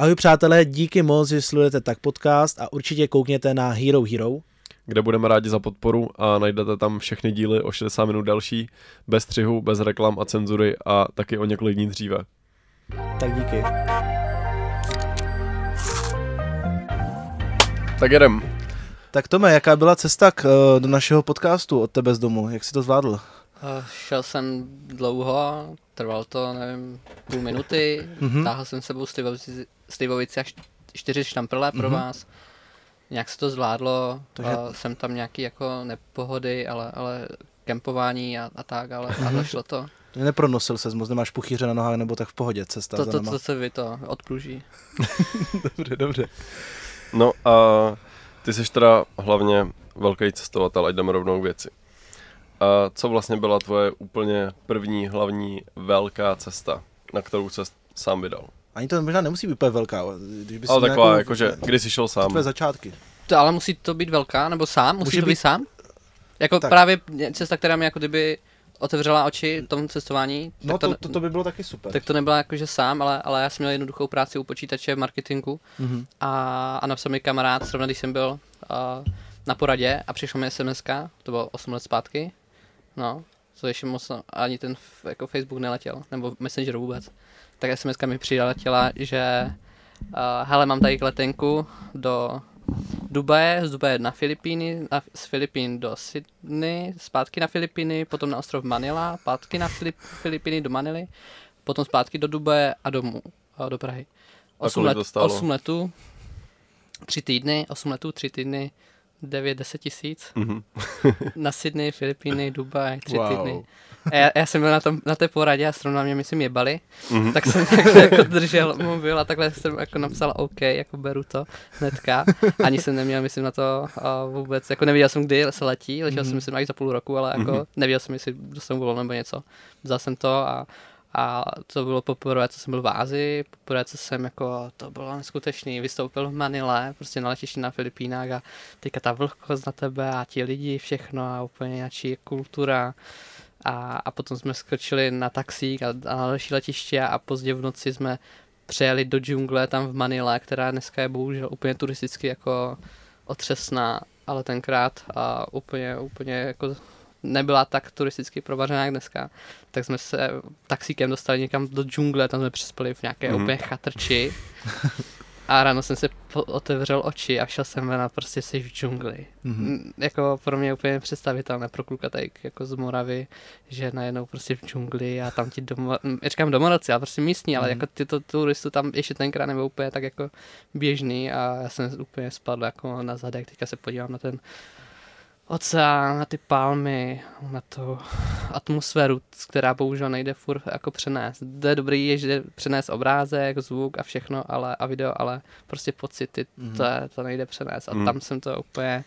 Ahoj přátelé, díky moc, že sledujete tak podcast a určitě koukněte na Hero Hero. kde budeme rádi za podporu a najdete tam všechny díly o 60 minut další, bez střihu, bez reklam a cenzury a taky o několik dní dříve. Tak díky. Tak jedem. Tak Tome, jaká byla cesta k, eh, do našeho podcastu od tebe z domu? Jak jsi to zvládl? Uh, šel jsem dlouho, trvalo to, nevím, půl minuty, Mhm. táhl jsem s sebou slivovici, slivovici až čtyři štamprle pro Mhm. vás. Nějak se to zvládlo, Takže- Takže... uh, jsem tam nějaký jako nepohody, ale, ale kempování a, a tak, ale, Mhm. ale šlo to. Nepronosil se moc, nemáš puchýře na nohách, nebo tak v pohodě cesta To, za to, to se vy to odpruží. Dobře, dobře. No a ty jsi teda hlavně velký cestovatel, ať jdeme rovnou k věci. A co vlastně byla tvoje úplně první hlavní velká cesta, na kterou se sám vydal? Ani to možná nemusí být úplně velká, když bys Ale taková, nějakou- jakože, kdy jsi šel sám? Tvoje začátky. To ale musí to být velká, nebo sám? Musí, Může to být být- sám? Jako Tak. právě cesta, která mi jako kdyby otevřela oči tomu cestování. No to, to, to by bylo taky super. tak to nebyla jakože sám, ale, ale já jsem měl jednoduchou práci u počítače v marketingu Mhm. a, a napsal mi kamarád, zrovna když jsem byl uh, na poradě a přišla mi sms to bylo 8 let zpátky, no, to ještě moc ani ten jako Facebook neletěl, nebo Messenger vůbec. Tak sms mi přiletěla, že uh, hele, mám tady letenku do Dubaje, z Dubaje na Filipíny, na, z Filipín do Sydney, zpátky na Filipíny, potom na ostrov Manila, zpátky na Filip, Filipíny do Manily, potom zpátky do Dubaje a domů, a do Prahy. A 8 kolik let, to stálo? 8 letů, 3 týdny, 8 letů, 3 týdny, 9-10 tisíc. Mhm. Na Sydney, Filipíny, Dubaj, 3 Wow. týdny. A já, já, jsem byl na, tom, na té poradě a zrovna mě, myslím, jebali, Mhm. tak jsem takhle jako držel mobil a takhle jsem jako napsal OK, jako beru to hnedka. Ani jsem neměl, myslím, na to uh, vůbec, jako nevěděl jsem, kdy se letí, letěl jsem, myslím, až za půl roku, ale jako Mhm. nevěděl jsem, jestli dostanu volno nebo něco. Vzal jsem to a a to bylo poprvé, co jsem byl v Ázii, poprvé, co jsem jako, to bylo neskutečný, vystoupil v Manile, prostě na letišti na Filipínách a teďka ta vlhkost na tebe a ti lidi, všechno a úplně nějaký kultura. A, a potom jsme skočili na taxík a, a na další letiště a pozdě v noci jsme přejeli do džungle tam v Manile, která dneska je bohužel úplně turisticky jako otřesná, ale tenkrát a úplně, úplně jako nebyla tak turisticky provařená jak dneska, tak jsme se taxíkem dostali někam do džungle, tam jsme přespali v nějaké mm. úplně chatrči. A ráno jsem se otevřel oči a šel jsem ven a prostě jsi v džungli. Mhm. Mm, Jako pro mě úplně nepředstavitelné pro kluka tady jako z Moravy, že najednou prostě v džungli a tam ti domo, já říkám domorodci, ale prostě místní, ale Mhm. jako tyto turistů tam ještě tenkrát nebyl úplně tak jako běžný a já jsem úplně spadl jako na zadek, teďka se podívám na ten oceán, na ty palmy, na tu atmosféru, která bohužel nejde furt jako přenést. To je dobrý, je, že jde přenést obrázek, zvuk a všechno, ale, a video, ale prostě pocity, Mhm. to, je, to nejde přenést. A Mhm. tam jsem to úplně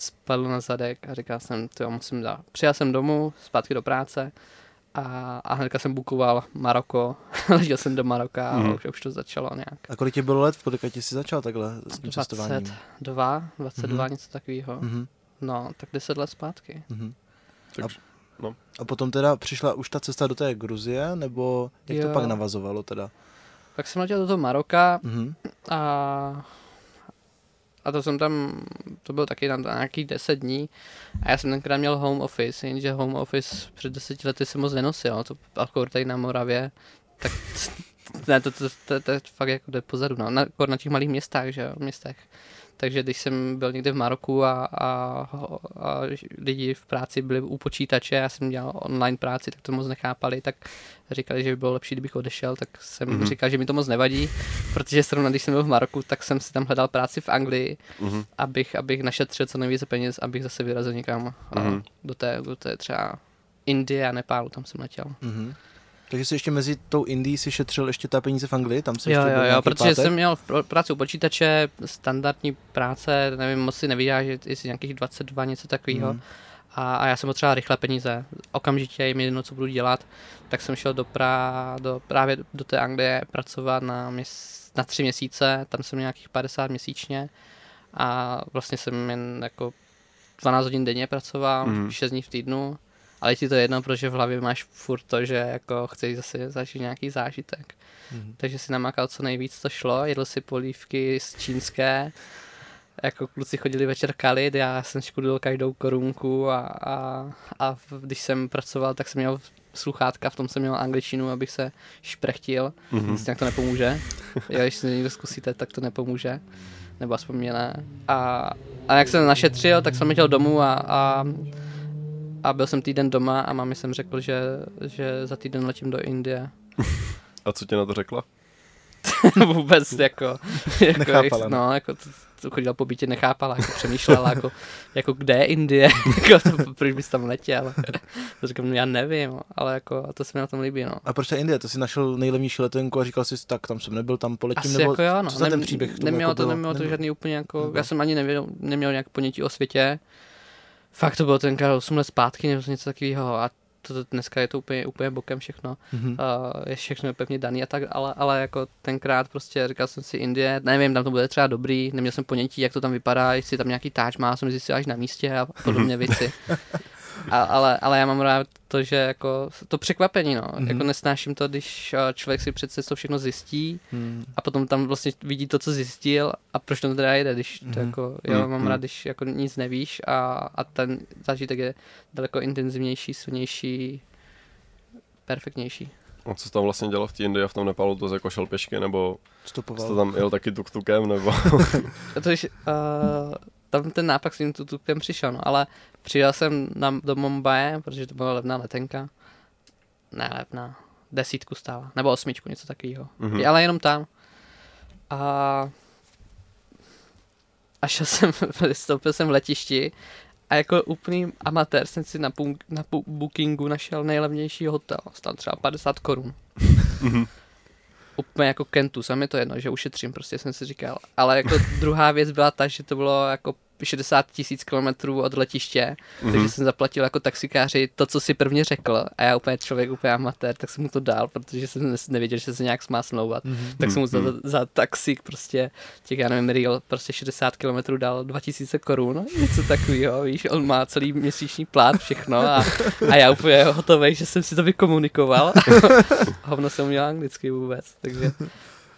spadl na zadek a říkal jsem, to musím dát. Přijel jsem domů, zpátky do práce a, a hnedka jsem bukoval Maroko, letěl jsem do Maroka a Mhm. už, už to začalo nějak. A kolik ti bylo let, v kolika ti jsi začal takhle s tím cestováním? 22, 22, Mhm. něco takového. Mhm. No, tak 10 let zpátky. Mhm. Takže, no. A potom teda přišla už ta cesta do té Gruzie, nebo jak to Jo. pak navazovalo teda? Pak jsem letěl do toho Maroka Mhm. a, a to jsem tam, to bylo taky tam nějakých 10 dní a já jsem tenkrát měl home office, jenže home office před 10 lety jsem moc nenosil, to akor tady na Moravě, tak ne, to, to, to, to, je fakt jako jde pozadu, no, na, akor na těch malých městách, že jo, městech. Takže když jsem byl někde v Maroku a, a, a lidi v práci byli u počítače, já jsem dělal online práci, tak to moc nechápali, tak říkali, že by bylo lepší, kdybych odešel, tak jsem Mhm. mm-hmm. říkal, že mi to moc nevadí, protože zrovna když jsem byl v Maroku, tak jsem si tam hledal práci v Anglii, Mhm. abych, abych našetřil co nejvíce peněz, abych zase vyrazil někam a Mhm. do, té, do té třeba Indie a Nepálu, tam jsem letěl. Mhm. Takže jsi ještě mezi tou Indií si šetřil ještě ta peníze v Anglii? Tam si Jo, ještě jo, jo, protože pátek? jsem měl v pr- práci u počítače, standardní práce, nevím, moc si neviděl, že jestli nějakých 22, něco takového. Mhm. A, a já jsem potřeboval rychle peníze. Okamžitě je mi jedno, co budu dělat. Tak jsem šel do, pra, do právě do té Anglie pracovat na, měs, na tři měsíce. Tam jsem měl nějakých 50 měsíčně. A vlastně jsem jen jako 12 hodin denně pracoval, mm. 6 dní v týdnu. Ale ti to jedno, protože v hlavě máš furt to, že jako chceš zase zažít nějaký zážitek. Mhm. Takže si namakal co nejvíc, to šlo, jedl si polívky z čínské, jako kluci chodili večer kalit, já jsem škudil každou korunku a, a, a když jsem pracoval, tak jsem měl sluchátka, v tom jsem měl angličtinu, abych se šprechtil, Mhm. mm-hmm. nějak to nepomůže. Jo, když si někdo zkusíte, tak to nepomůže. Nebo aspoň mě ne. A, a jak jsem našetřil, tak jsem letěl domů a, a, a byl jsem týden doma a mámi jsem řekl, že, že za týden letím do Indie. A co ti na to řekla? Vůbec jako, jako Nechápala, No, jako to, to chodila po bytě, nechápala, jako přemýšlela, jako, jako kde je Indie, jako to, proč bys tam letěl. To říkám, no já nevím, ale jako to se mi na tom líbí, no. A proč ta Indie? To si našel nejlevnější letenku a říkal jsi, tak tam jsem nebyl, tam poletím, Asi nebo jako jo, no. co za ten příběh tomu nemělo, jako to, bylo? nemělo to žádný úplně jako, Nebylo. já jsem ani nevěděl, neměl nějak ponětí o světě. Fakt to bylo tenkrát 8 let zpátky nebo něco takového a to, to, dneska je to úplně, úplně bokem všechno. Mhm. Uh, je všechno pevně daný a tak, ale, ale jako tenkrát prostě říkal jsem si Indie, nevím, tam to bude třeba dobrý, neměl jsem ponětí, jak to tam vypadá, jestli tam nějaký táč má, jsem zjistil až na místě a podobně věci. A, ale, ale já mám rád to, že jako to překvapení, no. Mhm. Jako nesnáším to, když eh, člověk si před cestou všechno zjistí Hmm. a potom tam vlastně vidí to, co zjistil a proč to teda jede, když to Mhm. jako, jo, Mhm. mám rád, když jako nic nevíš a, a ten zážitek je daleko intenzivnější, silnější, perfektnější. A co jsi tam vlastně dělal v té Indii a v tom Nepalu, to jsi jako šel pěšky, nebo Stopoval. jsi tam jel taky tuk-tukem, nebo... Protože uh, tam ten nápad s tím tutukem přišel, no, ale přijel jsem na, do Mumbai, protože to byla levná letenka. Ne, levná. Desítku stála. Nebo osmičku, něco takového. Mhm. Ale jenom tam. A a šel jsem, vystoupil jsem v letišti a jako úplný amatér jsem si na, punk, na pu- bookingu našel nejlevnější hotel. Stal třeba 50 korun. Úplně jako Kentus, a mi to jedno, že ušetřím, prostě jsem si říkal. Ale jako druhá věc byla ta, že to bylo jako 60 tisíc kilometrů od letiště, Mhm. takže jsem zaplatil jako taxikáři to, co si prvně řekl a já úplně člověk, úplně amatér, tak jsem mu to dal, protože jsem nevěděl, že se nějak má smlouvat. Mhm. Tak jsem mu za, Mhm. za taxík prostě těch, já nevím, real, prostě 60 km dal 2000 korun, něco takového, víš, on má celý měsíční plát, všechno a, a já úplně hotový, že jsem si to vykomunikoval. Hovno jsem uměl anglicky vůbec, takže,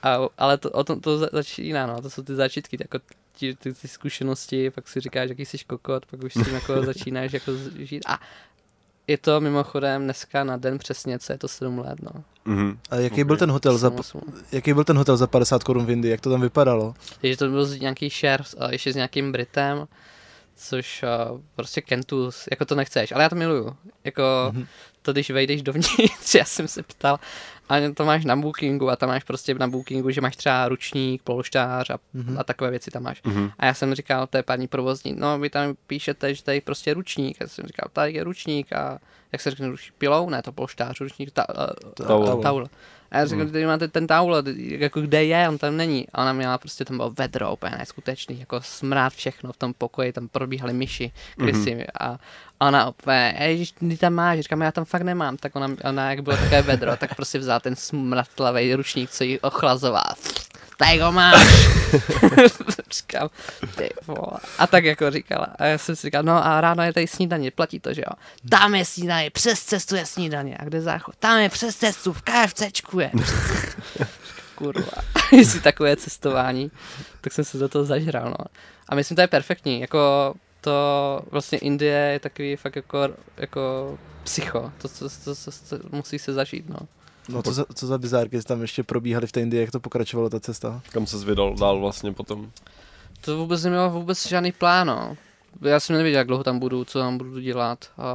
a, ale to, o tom to za- začíná, no, to jsou ty začítky, jako ti, ty, ty zkušenosti, pak si říkáš, jaký jsi kokot, pak už s tím jako začínáš jako žít a je to mimochodem dneska na den přesně, co je to 7 let, no. Mhm. A jaký Ok. byl ten hotel za, jaký byl ten hotel za 50 korun v Indii? Jak to tam vypadalo? Takže to byl z nějaký share, a ještě s nějakým Britem, což uh, prostě Kentus, jako to nechceš, ale já to miluju. Jako Mhm. to, když vejdeš dovnitř, já jsem se ptal, a to máš na bookingu a tam máš prostě na bookingu, že máš třeba ručník, polštář a, Mhm. a takové věci tam máš. Mhm. A já jsem říkal té paní provozní, no vy tam píšete, že tady prostě ručník. Já jsem říkal, tady je ručník a jak se řekne pilou? Ne, to polštář, ručník, ta, uh, Taul. taul. A já říkám, Hmm. tady máte ten taul, jako kde je, on tam není. A ona měla prostě, tam bylo vedro, úplně neskutečný, jako smrát všechno v tom pokoji, tam probíhaly myši, krysy Mhm. a ona úplně, ježiš, ty tam máš, říkám, já tam fakt nemám. Tak ona, ona jak bylo takové vedro, tak prostě vzala ten smratlavý ručník, co ji ochlazoval. Tady ho máš. říkám, ty vole. A tak jako říkala. A já jsem si říkal, no a ráno je tady snídaně, platí to, že jo. Tam je snídaně, přes cestu je snídaně. A kde záchod? Tam je přes cestu, v KFCčku je. Kurva. Jestli takové cestování, tak jsem se do toho zažral, no. A myslím, to je perfektní, jako to vlastně Indie je takový fakt jako, jako psycho, to, to, to, to, to, musí se zažít, no. No co za, co za bizárky tam ještě probíhaly v té Indii, jak to pokračovalo ta cesta? Kam se vydal dál vlastně potom? To vůbec nemělo vůbec žádný plán, no. Já jsem nevěděl, jak dlouho tam budu, co tam budu dělat, a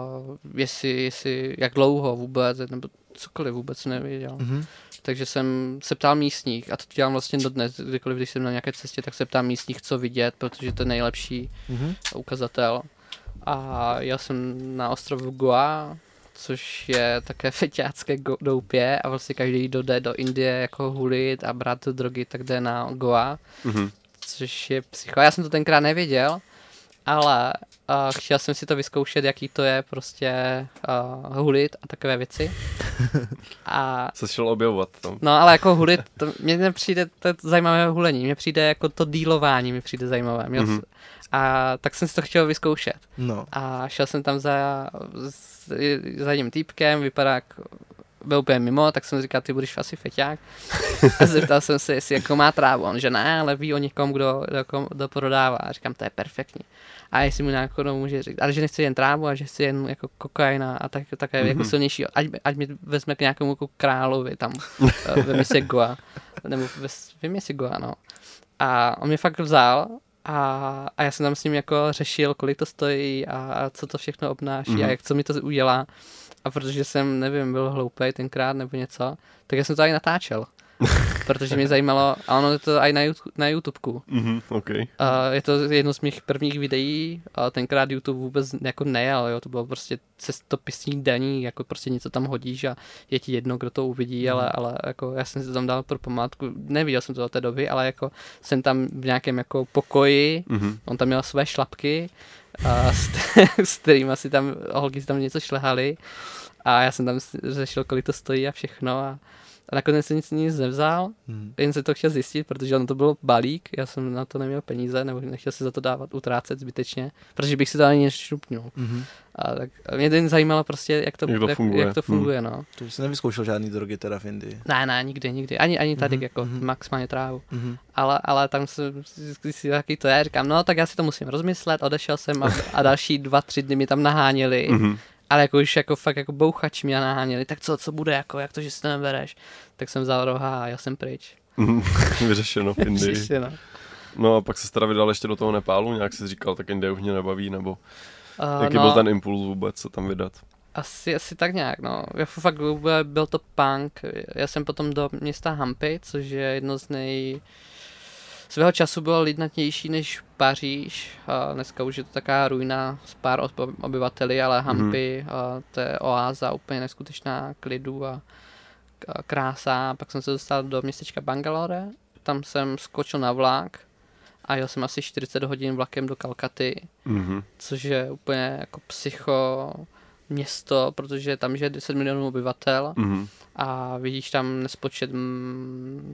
jestli, jestli, jak dlouho vůbec, nebo cokoliv vůbec nevěděl. Mhm. Takže jsem se ptal místních a to dělám vlastně dodnes, kdykoliv, když jsem na nějaké cestě, tak se ptám místních, co vidět, protože to je nejlepší Mhm. ukazatel. A já jsem na ostrovu Goa, což je také feťácké go- doupě a vlastně každý, kdo jde do Indie jako hulit a brát drogy, tak jde na Goa, Mhm. což je psycho. Já jsem to tenkrát nevěděl, ale uh, chtěl jsem si to vyzkoušet, jaký to je prostě uh, hulit a takové věci. A Se šel objevovat tam. No ale jako hulit, to, mně nepřijde to zajímavé hulení, mně přijde jako to dílování, mi přijde zajímavé. Mě, Mhm. A tak jsem si to chtěl vyzkoušet. No. A šel jsem tam za, za jedním týpkem, vypadá jako, byl úplně mimo, tak jsem říkal, ty budeš asi feťák. A zeptal jsem se, jestli jako má trávu. On, že ne, ale ví o někom, kdo, kdo, kdo prodává. A říkám, to je perfektní. A jestli mu nějakou může říct, ale že nechce jen trávu a že chce jen jako kokain a, tak, také mm-hmm. jako silnější. Ať, ať mi vezme k nějakému jako královi tam eh, ve městě Goa. Nebo ve, ve městě Goa, no. A on mě fakt vzal a, a já jsem tam s ním jako řešil, kolik to stojí a, a co to všechno obnáší mm-hmm. a Mhm. jak co mi to udělá. A protože jsem, nevím, byl hloupej tenkrát nebo něco, tak já jsem to i natáčel. protože mě zajímalo, a ono je to i na, YouTube, na YouTubeku. Mhm, OK. A je to jedno z mých prvních videí, a tenkrát YouTube vůbec jako nejel, jo, to bylo prostě cestopisní daní, jako prostě něco tam hodíš a je ti jedno, kdo to uvidí, ale, ale jako já jsem si to tam dal pro památku, neviděl jsem to od té doby, ale jako jsem tam v nějakém jako pokoji, Mhm. on tam měl své šlapky, a s, s kterými si tam, holky si tam něco šlehali a já jsem tam řešil, kolik to stojí a všechno a, a nakonec jsem nic, nic nevzal, Hm. jen se to chtěl zjistit, protože ono to bylo balík, já jsem na to neměl peníze, nebo nechtěl si za to dávat, utrácet zbytečně, protože bych si to ani nešupnul. Mhm. A tak a mě jen zajímalo prostě, jak to, Jak to jak, funguje. jak to Hmm. funguje, no. Takže jsi nevyzkoušel žádný drogy teda v Indii. Ne, ne, nikdy, nikdy. Ani, ani tady, Mhm, jako mhm. maximálně trávu. Mhm. Ale, ale tam jsem si, jaký to je, říkám, no tak já si to musím rozmyslet, odešel jsem a, a další dva, tři dny mi tam naháněli. Mhm. Ale jako už jako fakt jako bouchač mě naháněli, tak co, co bude, jako, jak to, že si to nebereš? Tak jsem vzal roha a já jsem pryč. Vyřešeno v Indii. Příště, no. No a pak se teda vydal ještě do toho Nepálu, nějak si říkal, tak Indie už mě nebaví, nebo Uh, jaký byl ten impuls vůbec se tam vydat? Asi, asi tak nějak, no. Jako fakt byl- byl to punk. Já jsem potom do města Hampy, což je jedno z nej... Svého času bylo lidnatější než Paříž. A dneska už je to taková ruina s pár oby- obyvateli, ale Hampy, a to je oáza úplně neskutečná klidu a, a krása. Pak jsem se dostal do městečka Bangalore, tam jsem skočil na vlak a jel jsem asi 40 hodin vlakem do Kalkaty Mhm. což je úplně jako psycho město, protože tam je 10 milionů obyvatel Mhm. a vidíš tam nespočet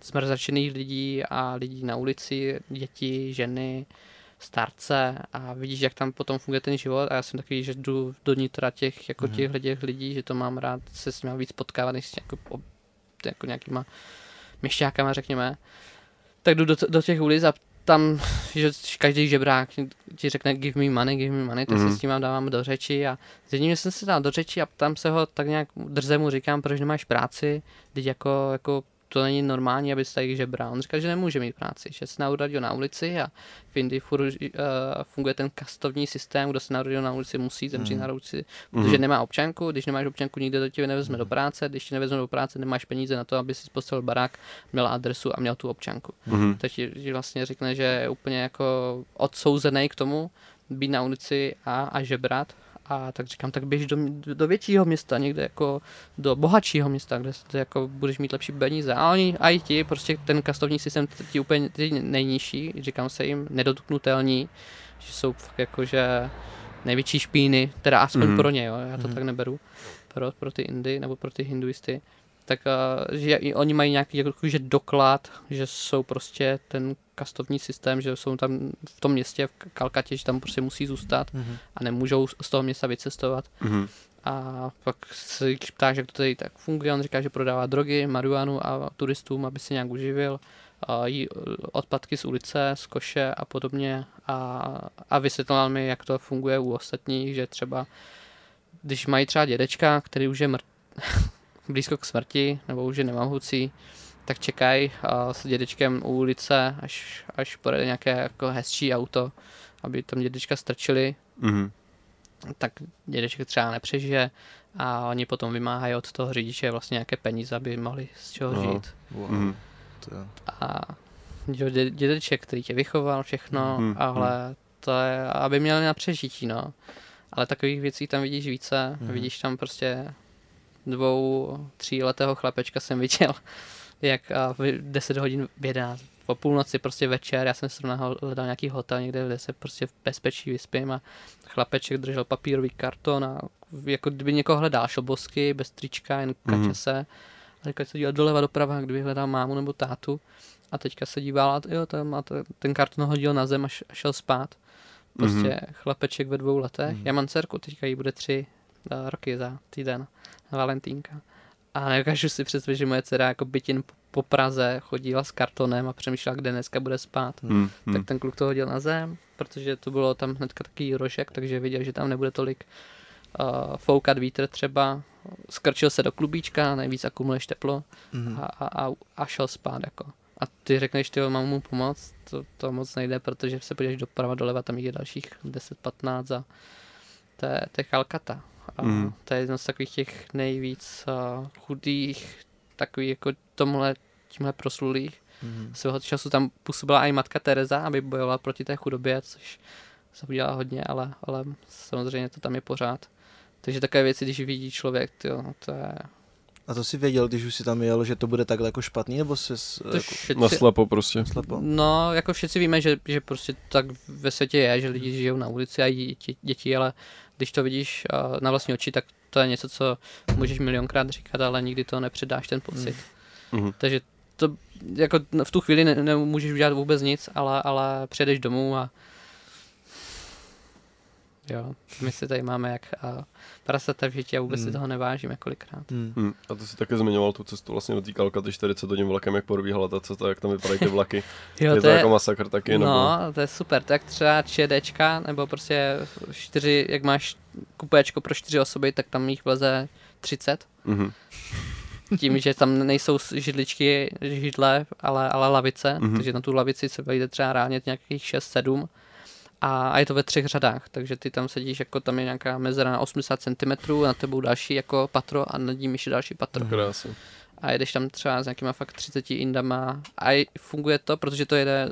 zmrzačených lidí a lidí na ulici, děti, ženy, starce a vidíš, jak tam potom funguje ten život a já jsem takový, že jdu do nitra těch, jako Mhm. těchhle těch lidí, že to mám rád se s nimi víc potkávat, než s jako, jako nějakýma měšťákama, řekněme. Tak jdu do, do těch ulic a tam, že každý žebrák ti řekne give me money, give me money, tak Mhm. se s tím dávám do řeči a s jedním jsem se dal do řeči a tam se ho tak nějak drze mu říkám, proč nemáš práci, teď jako, jako to není normální, aby se tady žebral. On říká, že nemůže mít práci, že se narodil na ulici a v Indii furt, uh, funguje ten kastovní systém, kdo se narodil na ulici, musí zemřít Mhm. na ulici, protože Mhm. nemá občanku, když nemáš občanku, nikdo do tebe nevezme do práce, když tě nevezme do práce, nemáš peníze na to, aby si postavil barák, měl adresu a měl tu občanku. Mhm. Tak ti, ti vlastně řekne, že je úplně jako odsouzený k tomu být na ulici a, a žebrat. A tak říkám, tak běž do, do většího města, někde jako do bohatšího města, kde, jako budeš mít lepší peníze. A oni, a i ti, prostě ten kastovní systém ti úplně ty nejnižší, říkám se jim, nedotknutelní, že jsou fakt jako, že největší špíny, teda aspoň Mhm. mm-hmm. pro ně, jo, já to Mhm. mm-hmm. tak neberu, pro, pro ty Indy nebo pro ty hinduisty, tak že i oni mají nějaký jako, že doklad, že jsou prostě ten kastovní systém, že jsou tam v tom městě, v Kalkatě, že tam prostě musí zůstat Mhm. a nemůžou z toho města vycestovat. Mhm. A pak se ptáš, jak to tady tak funguje. On říká, že prodává drogy, marihuanu a turistům, aby se nějak uživil. A jí odpadky z ulice, z koše a podobně. A, a vysvětloval mi, jak to funguje u ostatních, že třeba když mají třeba dědečka, který už je mrt... blízko k smrti, nebo už je nemohoucí, tak čekají s dědečkem u ulice, až, až pojede nějaké jako hezčí auto, aby tam dědečka strčili Mhm. tak dědeček třeba nepřežije a oni potom vymáhají od toho řidiče vlastně nějaké peníze, aby mohli z čeho Aha. žít. Wow. Mhm. Je. A dědeček, který tě vychoval, všechno, Mhm, ale to je, aby měli na přežití, no. Ale takových věcí tam vidíš více, Mhm. vidíš tam prostě dvou, tříletého chlapečka jsem viděl, jak a v 10 hodin v 11, po půlnoci, prostě večer, já jsem zrovna hledal nějaký hotel někde, kde se prostě v bezpečí vyspím a chlapeček držel papírový karton a jako kdyby někoho hledal šobosky, bez trička, jen Mhm. kačese. A teďka se díval doleva doprava, kdyby hledal mámu nebo tátu. A teďka se díval a jo, tam a ten karton hodil na zem a, š- a šel spát. Prostě chlapeček ve dvou letech. Mhm. Já mám dcerku, teďka jí bude tři uh, roky za týden. Valentínka. A nedokážu si představit, že moje dcera jako bytin po- Praze chodila s kartonem a přemýšlela, kde dneska bude spát. Hmm, hmm. Tak ten kluk to hodil na zem, protože to bylo tam hnedka takový rožek, takže viděl, že tam nebude tolik uh, foukat vítr třeba. Skrčil se do klubíčka, nejvíc akumuluješ teplo Mhm. a, a, a, a šel spát jako. A ty řekneš, ty mám mu pomoct, to, to moc nejde, protože se podíváš doprava, doleva, tam je dalších 10-15 a to je, to je Kalkata. A Mhm. To je jedno z takových těch nejvíc uh, chudých, takový jako tomhle, tímhle proslulých. Mhm. Svého času tam působila i matka Teresa, aby bojovala proti té chudobě, což se udělala hodně, ale, ale samozřejmě to tam je pořád. Takže takové věci, když vidí člověk, tyjo, to je... A to si věděl, když už si tam jel, že to bude takhle jako špatný, nebo jsi s- To jako všetci, Naslepo prostě. slepo? No, jako všichni víme, že, že prostě tak ve světě je, že lidi žijou na ulici a jí děti, děti, ale když to vidíš uh, na vlastní oči, tak to je něco, co můžeš milionkrát říkat, ale nikdy to nepředáš ten pocit. Mhm. Takže to jako v tu chvíli ne, nemůžeš udělat vůbec nic, ale, ale přijedeš domů a jo, my si tady máme jak uh, prasata v žití a vůbec si Mm. toho nevážíme kolikrát. Hmm. Hmm. A ty jsi také zmiňoval tu cestu vlastně do té Kalkaty 40 hodin vlakem, jak probíhala ta cesta, jak tam vypadají ty vlaky. Jo, je to jako masakr taky, nebo? No, to je super. To je jak třeba ČDčka, nebo prostě čtyři, jak máš kupéčko pro čtyři osoby, tak tam jich vleze 30. Mhm. Tím, že tam nejsou židličky, židle, ale, ale lavice, Mhm. takže na tu lavici se vejde třeba reálně nějakých 6-7 a, a je to ve třech řadách, takže ty tam sedíš, jako tam je nějaká mezera na 80 cm, na tebou další jako patro a nad ním ještě další patro Krásně. a jedeš tam třeba s nějakýma fakt 30 indama a funguje to, protože to jede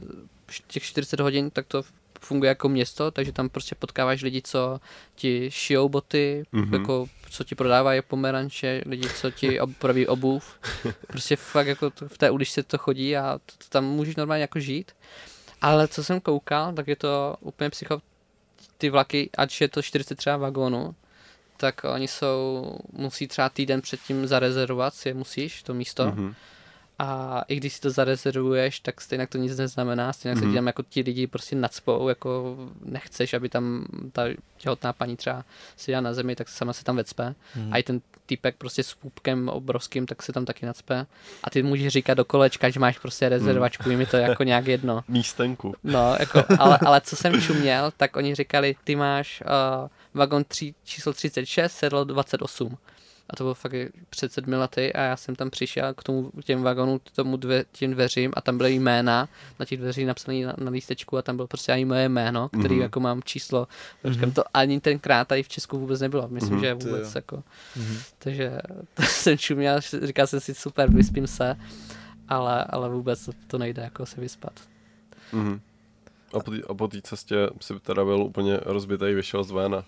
těch 40 hodin, tak to funguje jako město, takže tam prostě potkáváš lidi, co ti šijou boty, Mhm. mm-hmm. jako co ti prodávají pomeranče, lidi, co ti opraví obuv. Prostě fakt jako to, v té uličce to chodí a to, to tam můžeš normálně jako žít. Ale co jsem koukal, tak je to úplně psycho, ty vlaky, ať je to 40 třeba vagónů, tak oni jsou, musí třeba týden předtím zarezervovat, si je musíš, to místo. Mm-hmm. Mhm. A i když si to zarezervuješ, tak stejně to nic neznamená, stejně mm-hmm. se Mhm. ti tam jako ti lidi prostě nadspou, jako nechceš, aby tam ta těhotná paní třeba seděla na zemi, tak sama se tam vecpe. Mhm. A i ten týpek prostě s půpkem obrovským, tak se tam taky nacpe. A ty můžeš říkat do kolečka, že máš prostě rezervačku, je mi to jako nějak jedno. Místenku. No, jako, ale, ale co jsem čuměl, tak oni říkali, ty máš uh, vagon 3, číslo 36, sedlo 28. A to bylo fakt před sedmi lety a já jsem tam přišel k tomu těm vagonům, k tomu dvě, těm dveřím a tam byly jména na těch dveřích napsané na, na lístečku a tam bylo prostě i moje jméno, který Mhm. mm-hmm. jako mám číslo. Mm-hmm. Říkám, to ani tenkrát tady v Česku vůbec nebylo. Myslím, Mhm, že vůbec jako. Mhm. Takže to jsem čuměl, říkal jsem si super, vyspím se, ale, ale vůbec to nejde jako se vyspat. Mhm. A po té- a po té cestě si teda byl úplně rozbitý, vyšel z ven a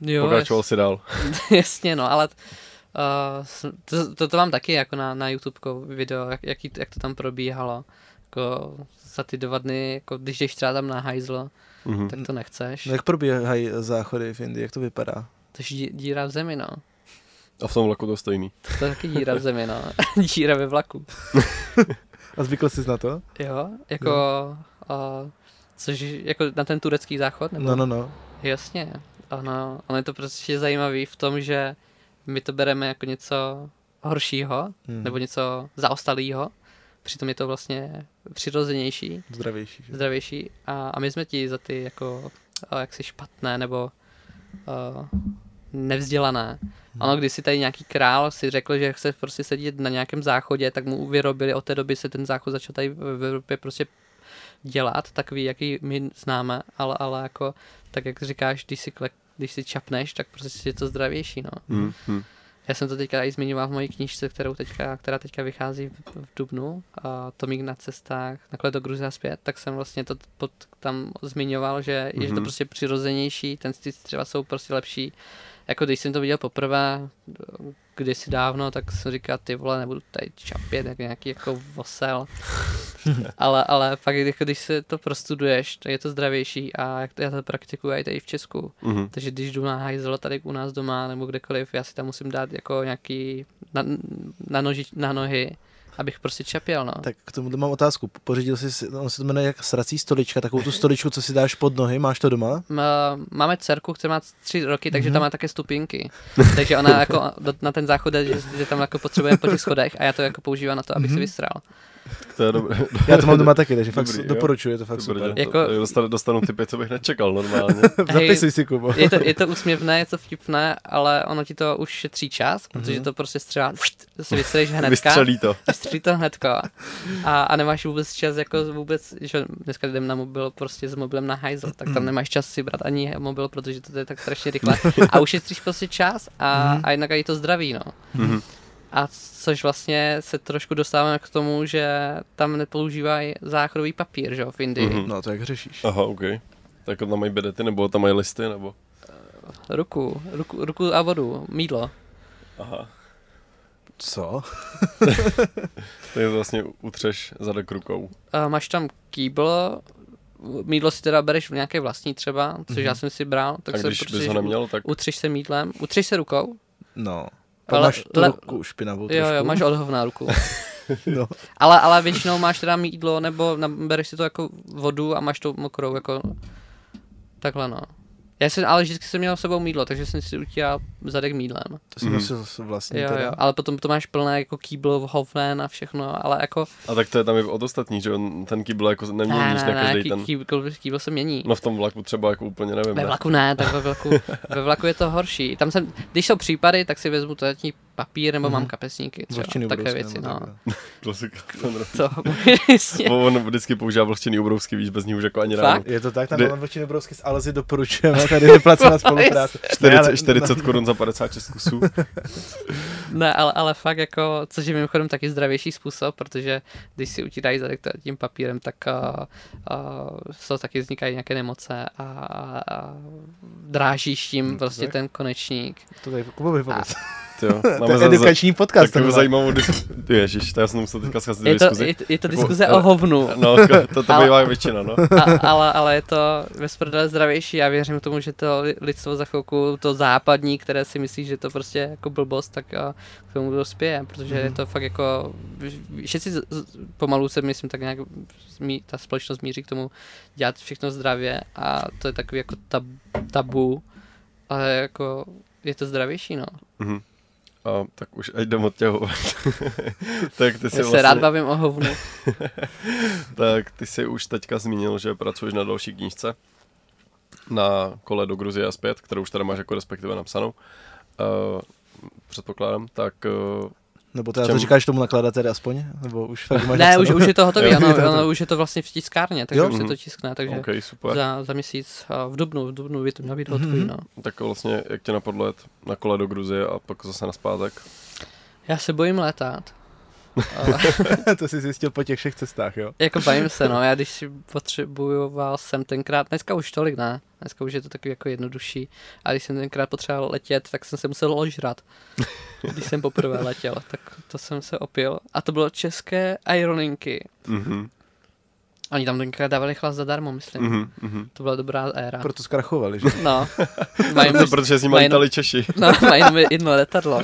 Jo, pokračoval si dál. Jasně, no, ale uh, to, to, to mám taky jako na, na YouTube video, jak, jaký, jak to tam probíhalo. Jako za ty dva dny, jako když jdeš třeba tam na hajzlo, Mhm. tak to nechceš. No jak probíhají záchody v Indii, jak to vypadá? To je dí- díra v zemi, no. A v tom vlaku to stejný. To je taky díra v zemi, no. díra ve vlaku. A zvykl jsi na to? Jo, jako... Uh, což jako na ten turecký záchod? Nebo? No, no, no. Jasně. Ono, ono je to prostě zajímavý v tom, že my to bereme jako něco horšího, Hmm. nebo něco zaostalého. Přitom je to vlastně přirozenější, Zdravější. Že? zdravější a, a my jsme ti za ty jako uh, jaksi špatné nebo uh, nevzdělané. Ono, když si tady nějaký král si řekl, že chce prostě sedět na nějakém záchodě, tak mu vyrobili, od té doby se ten záchod začal tady v Evropě prostě dělat, takový, jaký my známe, ale, ale jako, tak jak říkáš, když si, kle, když si čapneš, tak prostě je to zdravější, no. Mhm. Mhm. Já jsem to teďka i zmiňoval v mojí knížce, kterou teďka, která teďka vychází v, v Dubnu, a Tomík na cestách, nakonec do Gruzie a zpět, tak jsem vlastně to pod, tam zmiňoval, že je mm-hmm. to Mhm. prostě přirozenější, ten ty třeba jsou prostě lepší. Jako když jsem to viděl poprvé, kdysi dávno, tak jsem říkal, ty vole, nebudu tady čapět, jak nějaký jako vosel. ale, ale pak, jako, když se to prostuduješ, tak je to zdravější a jak to, já to praktikuju i tady v Česku. Mhm. Takže když jdu na hajzl tady u nás doma nebo kdekoliv, já si tam musím dát jako nějaký na, na, noži, na nohy, abych prostě čapěl, no. Tak k tomu mám otázku. Pořídil jsi, si- on se to jmenuje jak srací stolička, takovou tu stoličku, co si dáš pod nohy, máš to doma? M- Máme dcerku, která má tři roky, takže Mhm. tam má také stupinky. takže ona jako na ten záchod, že, že tam jako potřebuje po těch schodech a já to jako používám na to, abych Mhm. si vystral. To je dobré. Já to mám doma taky, takže fakt Dobrý, jo. doporučuji, je to fakt Dobrý, super. to- Jako- dostanu, dostanu typy, co bych nečekal normálně. Zapisuj si, Kubo. Je to, je to úsměvné, je to vtipné, ale ono ti to už šetří čas, protože Mhm. to prostě střelá, to si vystřelíš hnedka. Vystřelí to. Vystřelí to hnedka. A, a nemáš vůbec čas, jako vůbec, že dneska jdem na mobil prostě s mobilem na hajzl, tak tam nemáš čas si brát ani mobil, protože to je tak strašně rychle. A ušetříš prostě čas a, a jinak je to zdraví, no. Mhm. A což vlastně se trošku dostáváme k tomu, že tam nepoužívají záchodový papír, že jo, v Indii. Mhm. No to jak řešíš? Aha, OK. Tak tam mají bedety, nebo tam mají listy, nebo? Ruku, ruku, ruku a vodu, mídlo. Aha. Co? Tak vlastně utřeš zadek rukou. A máš tam kýbl, mídlo si teda bereš v nějaké vlastní třeba, což já jsem si bral, tak a se když bys ho neměl, tak utřeš se mídlem, utřeš se rukou, No. Ale máš tu le- ruku špinavou jo, trošku. jo, máš odhovná ruku. No. ale, ale většinou máš teda mídlo, nebo bereš si to jako vodu a máš to mokrou, jako takhle no. Já jsem, ale vždycky jsem měl s sebou mídlo, takže jsem si utíral zadek mídlem. To si Mhm. nosil vlastně Jo, teda. jo, ale potom to máš plné jako kýbl, hovnen a všechno, ale jako... A tak to je tam i od ostatních, že ten kýbl jako neměníš na každý ký- ten. kýbl, kýbl se mění. No v tom vlaku třeba jako úplně nevím. Ve ne? vlaku ne, tak ve vlaku, ve vlaku je to horší. Tam jsem, když jsou případy, tak si vezmu toaletní papír nebo mám Mhm. kapesníky, třeba, Vlhčiny takové věci, no. Klasika. To. Bo On vždycky používá vlhčený ubrousky, víš, bez ní už jako ani Fakt? ráno. Je to tak, tam Kdy- mám vlčiny obrovské z Alzy doporučujeme, tady neplacená spolupráce. Ne, 40, ale- 40 korun za 56 kusů. Ne, ale, ale fakt jako, což je mimochodem taky zdravější způsob, protože když si utírají zadek tím papírem, tak uh, uh, taky vznikají nějaké nemoce a, a, a drážíš tím Hmm, prostě tak. ten konečník. To tady Kubovi pověc. Jo, To je edukační podcast. takovou zajímavou diskuzi. Ježiš, to já jsem musel teďka zkazit do Je to, diskuzi. je, to- je to Jako- diskuze o hovnu. No, to, to Ale- bývá většina, no. A, ale, ale je to bez prdele zdravější. Já věřím tomu, že to li- lidstvo za chvilku, to západní, které si myslí, že to prostě jako blbost, tak a, k tomu dospěje, protože je to fakt jako, všichni z- pomalu se myslím tak nějak, zmí, ta společnost míří k tomu dělat všechno zdravě a to je takový jako tab, tabu, ale jako je to zdravější, no. Mhm. A tak už ať jdem odtěhovat. tak ty si Já se vlastně, rád bavím o hovnu. tak ty si už teďka zmínil, že pracuješ na další knížce na kole do Gruzie a zpět, kterou už teda máš jako respektive napsanou. Uh, předpokládám, tak uh, Nebo teda to říkáš tomu nakladateli aspoň? Nebo už fakt máš Ne, už, už je to hotový, Jo, ano, ano, už je to vlastně v tiskárně, takže Jo. už se Mhm. to tiskne, takže OK, super. za, za měsíc a v dubnu, v dubnu by to mělo být hotový, Mhm. no. Tak vlastně, jak tě napadlo jet na kole do Gruzie a pak zase naspátek? Já se bojím létat. to jsi zjistil po těch všech cestách, jo? jako bojím se, no, já když si potřeboval jsem tenkrát, dneska už tolik ne, dneska už je to takový jako jednodušší, a když jsem tenkrát potřeboval letět, tak jsem se musel ožrat, když jsem poprvé letěl, tak to jsem se opil. A to bylo české aerolinky. Mhm, Oni tam tenkrát dávali chlast zadarmo, myslím. mhm, mhm. To byla dobrá éra. Proto zkrachovali, že? No. Mají, Protože, protože s nimi mají- Češi. No, mají jedno letadlo.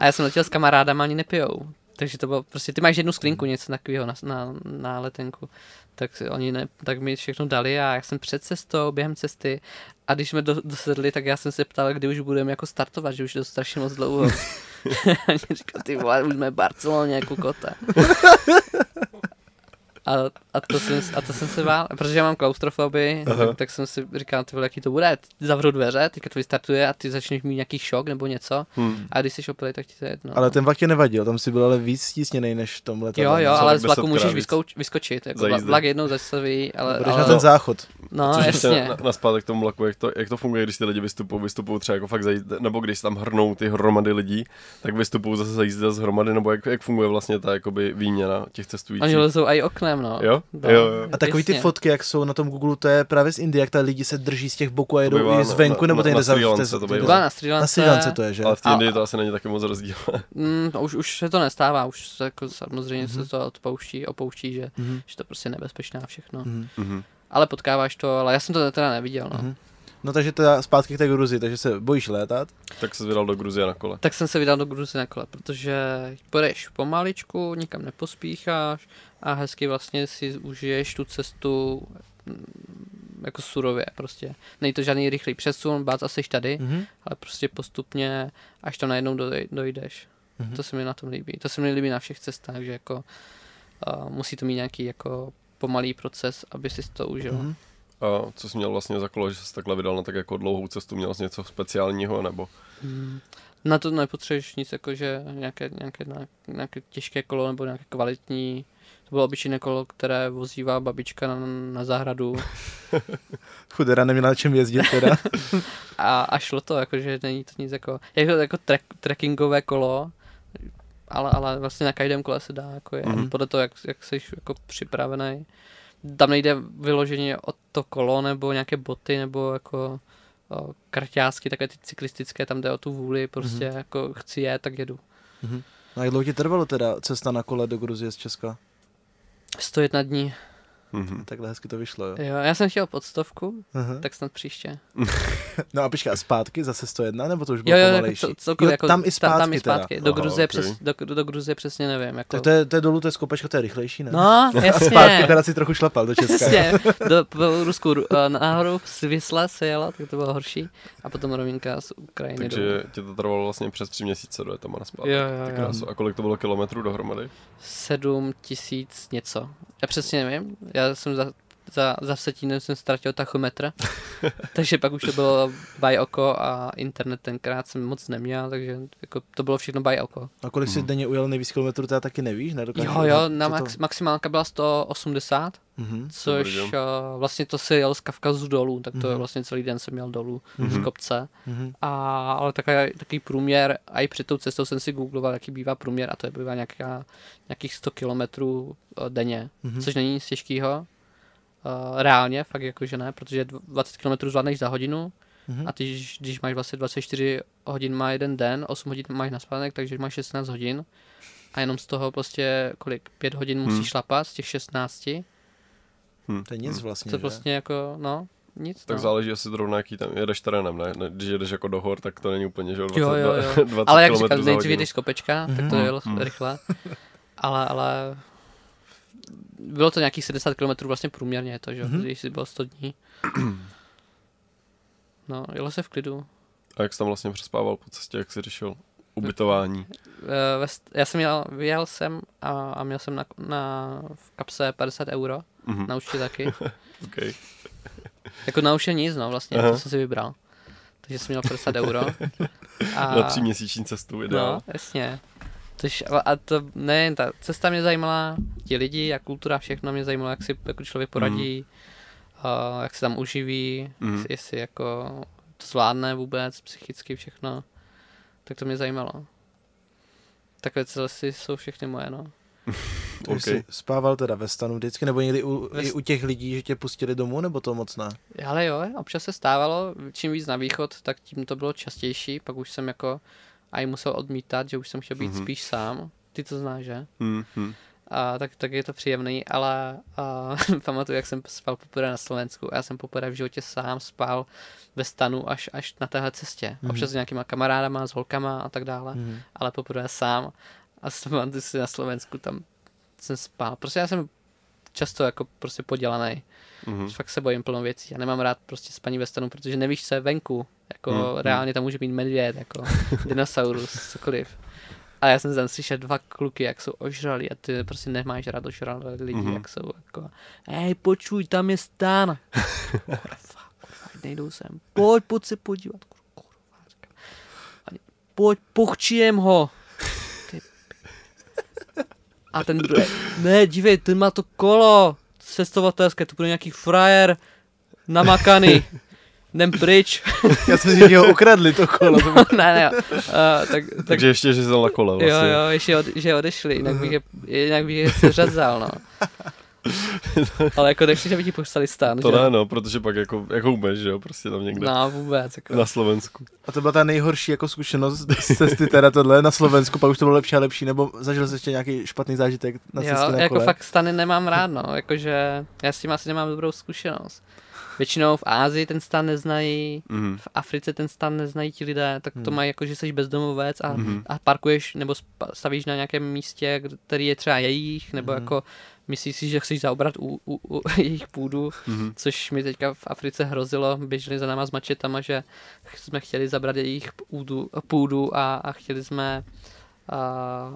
A já jsem letěl s kamarádama, ani nepijou. Takže to bylo prostě, ty máš jednu sklinku, něco takového na, na, na letenku. Tak oni ne, tak mi všechno dali a já jsem před cestou, během cesty a když jsme do, dosedli, tak já jsem se ptal, kdy už budeme jako startovat, že už je to strašně moc dlouho. Oni říkali, ty vole, už jsme v Barceloně, jako kote. A, a, to jsem, a to jsem se bál, protože já mám klaustrofobii, Aha. tak, tak, jsem si říkal, ty vole, jaký to bude, zavřu dveře, teďka to vystartuje a ty začneš mít nějaký šok nebo něco Hmm. a když jsi opilý, tak ti to je jedno. Ale ten vlak tě nevadil, tam si byl ale víc stísněný než v tom letadle. Jo, jo, ale z vlaku můžeš vyskouč, vyskočit, jako Za vla- jízdy. vlak jednou zastaví, ale, Budeš ale na ten záchod. no Což jasně. na, na, zpátek k tomu vlaku, jak to, jak to funguje, když ty lidi vystupují, vystupují třeba jako fakt za jízdy, nebo když tam hrnou ty hromady lidí, tak vystupují zase za jízdy z hromady, nebo jak, jak funguje vlastně ta jakoby výměna těch cestujících. Oni lezou i oknem, jsem, no. Jo? No, Jo, jo. A takový ty fotky, jak jsou na tom Google, to je právě z Indie, jak ta lidi se drží z těch boků a jedou bývá i zvenku, na- nebo na- na. Srí Lance to Byla na Sri Na Lance. Sri Lance to je, že? Ale v té Indii to asi není taky moc rozdíl. Mm, no, už, už se to nestává, už se jako samozřejmě Mhm. se to odpouští, opouští, že, Mhm, že to je prostě nebezpečné a všechno. mhm, Mhm. Ale potkáváš to, ale já jsem to teda neviděl, no. mhm. No takže teda zpátky k té Gruzii, takže se bojíš létat? Tak se vydal do Gruzie na kole. Tak jsem se vydal do Gruzie na kole, protože půjdeš pomaličku, nikam nepospícháš a hezky vlastně si užiješ tu cestu mm, jako surově prostě. Není to žádný rychlý přesun, bác a seš tady, Mhm. ale prostě postupně, až tam najednou doj- dojdeš. Mhm. To se mi na tom líbí. To se mi líbí na všech cestách, že jako uh, musí to mít nějaký jako pomalý proces, aby si to užil. Mhm. A co jsi měl vlastně za kolo, že jsi takhle vydal na tak jako dlouhou cestu, měl jsi něco speciálního, nebo? Mm. Na to nepotřebuješ nic jako, že nějaké, nějaké, nějaké, těžké kolo nebo nějaké kvalitní. To bylo obyčejné kolo, které vozívá babička na, na zahradu Chudera neměla na čem jezdit teda. a, a šlo to, jakože není to nic jako, jako, jako trek, trekkingové kolo, ale, ale vlastně na každém kole se dá, jako je, Mhm. mm-hmm. podle toho, jak, jak jsi jako připravený. Tam nejde vyloženě o to kolo, nebo nějaké boty, nebo jako o, karťásky, takové ty cyklistické, tam jde o tu vůli, prostě mm-hmm. jako chci jet, tak jedu. Mhm. No a jak dlouho ti trvalo teda cesta na kole do Gruzie z Česka? 101 dní. Mhm. Takhle hezky to vyšlo, jo. Jo, já jsem chtěl pod stovku, Aha. tak snad příště. No a počkej, a zpátky zase 101, nebo to už bylo Jo, jo, jako pomalejší? cel, celkově, jo, jako tam i zpátky, tam i teda. zpátky. Do Aha, Gruzie, ok. přes, do, do Gruzie přesně nevím. Jako... Tak to je, to je dolů, to je skopečka, to je rychlejší, ne? No, A jasně. zpátky teda si trochu šlapal do Česka. Jasně, do po Rusku nahoru z Vysla se jelo, tak to bylo horší. A potom rovinka z Ukrajiny dolů. Takže ti to trvalo vlastně přes tři měsíce do tam a naspát. Jo, jo, jo. A kolik to bylo kilometrů dohromady? Sedm tisíc něco. Já přesně nevím, já jsem za, za, za vsetínem jsem ztratil tachometr, takže pak už to bylo by oko a internet tenkrát jsem moc neměl, takže jako to bylo všechno by oko. A kolik jsi denně ujel nejvíc kilometrů, teda taky nevíš, nedokážeš? Jo, jo, na co to- max, maximálka byla 180, Mhm. což Dobrý, uh, vlastně to se jel z Kavkazu dolů, tak to je Mhm. vlastně celý den jsem jel dolů Mhm. z kopce. Mhm. A, ale takový, takový průměr, a i před tou cestou jsem si googloval, jaký bývá průměr, a to je bývá nějaká, nějakých 100 kilometrů eh, denně, Mhm. což není nic těžkého. Uh, reálně, fakt jakože ne, protože dv- 20 km zvládneš za hodinu Mhm. a ty, když, máš vlastně 24 hodin má jeden den, 8 hodin máš na spánek, takže máš 16 hodin a jenom z toho prostě kolik, 5 hodin musíš Hmm. šlapat z těch 16, Hm. To je nic hm. vlastně, co že? prostě jako, no, nic. Tak no. záleží asi zrovna, jaký tam jedeš terénem, ne? ne? Když jedeš jako do hor, tak to není úplně, že jo, 20, Jo, jo, jo. 20 Ale jak za nejdřív jedeš z kopečka, tak to Mhm. jel Mhm. rychle. Ale, ale bylo to nějakých 70 km vlastně průměrně to, že Mhm. mm-hmm. když si bylo 100 dní. No, jelo se v klidu. A jak jsi tam vlastně přespával po cestě, jak jsi řešil ubytování? Eh, st- Já jsem jel, vyjel jsem a, a měl jsem na, na, v kapse 50 euro, Mhm. na účtě taky. Okay. Jako na účtě nic, no vlastně, Aha. to jsem si vybral. Takže jsem měl 50 euro. A, Na tříměsíční cestu ideál. No, jasně. Tož, a- a to nejen ta cesta mě zajímala, ti lidi a kultura, všechno mě zajímalo, jak si jako člověk poradí, uh, jak se tam uživí, Mhm. jestli, jestli jako to zvládne vůbec, psychicky všechno. Tak to mě zajímalo. Takové cesty jsou všechny moje, no. Takže OK. jsi spával teda ve stanu vždycky, nebo někdy u, Ve i u těch lidí, že tě pustili domů, nebo to moc ne? Ale jo, občas se stávalo, čím víc na východ, tak tím to bylo častější, pak už jsem jako aj musel odmítat, že už jsem chtěl být Mhm. mm-hmm. spíš sám. Ty to znáš, že? Hm, hm. A, tak, tak je to příjemný, ale a, pamatuju, jak jsem spal poprvé na Slovensku. Já jsem poprvé v životě sám spal ve stanu až, až na téhle cestě. Mhm. Mm-hmm. Občas s nějakýma kamarádama, s holkama a tak dále, Mhm. ale poprvé sám. A jsem pamatuju si na Slovensku, tam jsem spal. Prostě já jsem často jako prostě podělaný. Mhm. Fakt se bojím plnou věcí. Já nemám rád prostě spaní ve stanu, protože nevíš, co je venku. Jako Hmm, mm, hmm. reálně tam může být medvěd, jako dinosaurus, cokoliv. A já jsem tam slyšel dva kluky, jak jsou ožralí a ty prostě nemáš rád ožralé lidi, Mhm. mm-hmm. jak jsou jako hej, počuj, tam je stan. Kurva, kurva, nejdou sem. Pojď, pojď se podívat. Kur- Kurva. A Pojď, pochčijem ho. Ty A ten druhý, ne, dívej, ten má to kolo cestovatelské, to bude nějaký frajer namakaný. Jdem pryč. Já jsem si, že ho ukradli to kolo. Bylo- ne, ne, uh, tak, tak Takže ještě, že na kole vlastně. Jo, jo, ještě od, že odešli, jinak bych je, jinak bych je seřezal, no. Ale jako nechci, aby ti poslali stan, To že? ne, no, protože pak jako, jako umeš, že jo, prostě tam někde No vůbec, jako. na Slovensku. A to byla ta nejhorší jako zkušenost z cesty teda tohle na Slovensku, pak už to bylo lepší a lepší, nebo zažil jsi ještě nějaký špatný zážitek na cestě jo, na jako kole? fakt stany nemám rád, no, jakože já s tím asi nemám dobrou zkušenost. Většinou v Ázii ten stan neznají, Mhm. v Africe ten stan neznají ti lidé, tak to Hmm. mají jako, že jsi bezdomovec a, Mhm. a parkuješ nebo stavíš na nějakém místě, kde- který je třeba jejich, nebo Mhm. jako myslíš si, že chceš zaobrat u, u, u jejich půdu, Mhm. což mi teďka v Africe hrozilo, běželi za náma s mačetama, že jsme chtěli zabrat jejich půdu, půdu a, a chtěli jsme a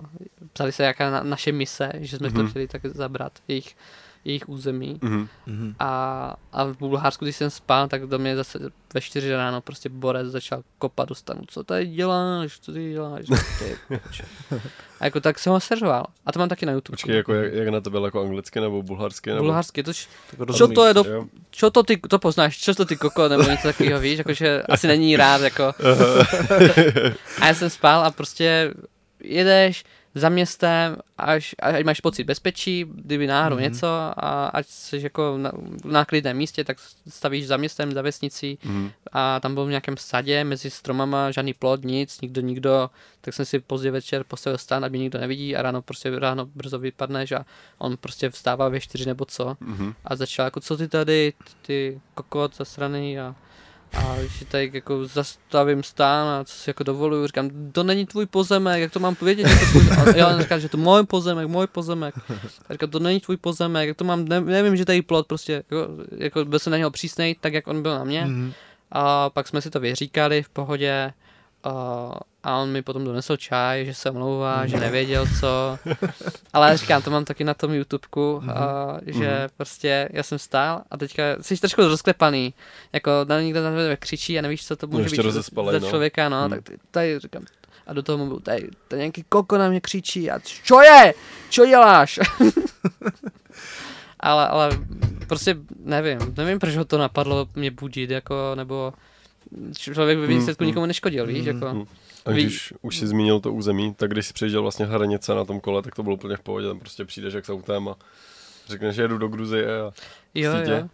ptali se, jaká na, naše mise, že jsme to Mhm. chtěli tak zabrat, jejich, jejich území. Mhm. Mhm. A, a v Bulharsku, když jsem spal, tak do mě zase ve 4 ráno prostě borec začal kopat do stanu. Co tady děláš? Co ty děláš? Ty, a jako tak jsem ho seřoval. A to mám taky na YouTube. Počkej, jako jak, jak na tebe, jako anglicky nebo bulharsky? Nebo... Bulharsky, to, Tak čo rozumíš. to je do, čo to ty, to poznáš, čo to ty koko, nebo něco takového, víš, jakože asi není rád, jako. a já jsem spal a prostě jedeš za městem, až, až máš pocit bezpečí, kdyby náhodou Mhm. mm-hmm. něco a ať jsi jako na, na klidném místě, tak stavíš za městem, za vesnicí Mhm. a tam byl v nějakém sadě mezi stromama, žádný plot, nic, nikdo, nikdo, tak jsem si pozdě večer postavil stan, aby nikdo nevidí a ráno prostě ráno brzo vypadneš a on prostě vstává ve čtyři nebo co Mhm. a začal jako, co ty tady, ty kokot zasraný a, a že tady jako zastavím stán a co si jako dovoluju, říkám, to není tvůj pozemek, jak to mám vědět, že to tvůj, a já on říká, že to můj pozemek, můj pozemek, a říkám, to není tvůj pozemek, jak to mám, ne, nevím, že tady plot, prostě, jako, jako byl jsem na něho přísnej, tak jak on byl na mě, Mhm. a pak jsme si to vyříkali v pohodě a, a on mi potom donesl čaj, že se omlouvá, že nevěděl co. Ale říkám, to mám taky na tom YouTubeku, a, že prostě já jsem stál a teďka jsi trošku rozklepaný. Jako na někdo na tebe křičí a nevíš, co to může ještě být za no. člověka, no, Hmm. tak tady říkám, a do toho mobilu, tady, tady nějaký koko na mě křičí a čo je? Čo děláš? ale, ale prostě nevím, nevím, proč ho to napadlo mě budit, jako, nebo člověk Hmm, výsledku hmm. nikomu neškodil, víš, Hmm, jako. Hmm. A Ví- když už si zmínil to území, tak když jsi přejížděl vlastně hranice na tom kole, tak to bylo úplně v pohodě, tam prostě přijdeš jak s autem a řekneš, že jedu do Gruzie a Jo, jo.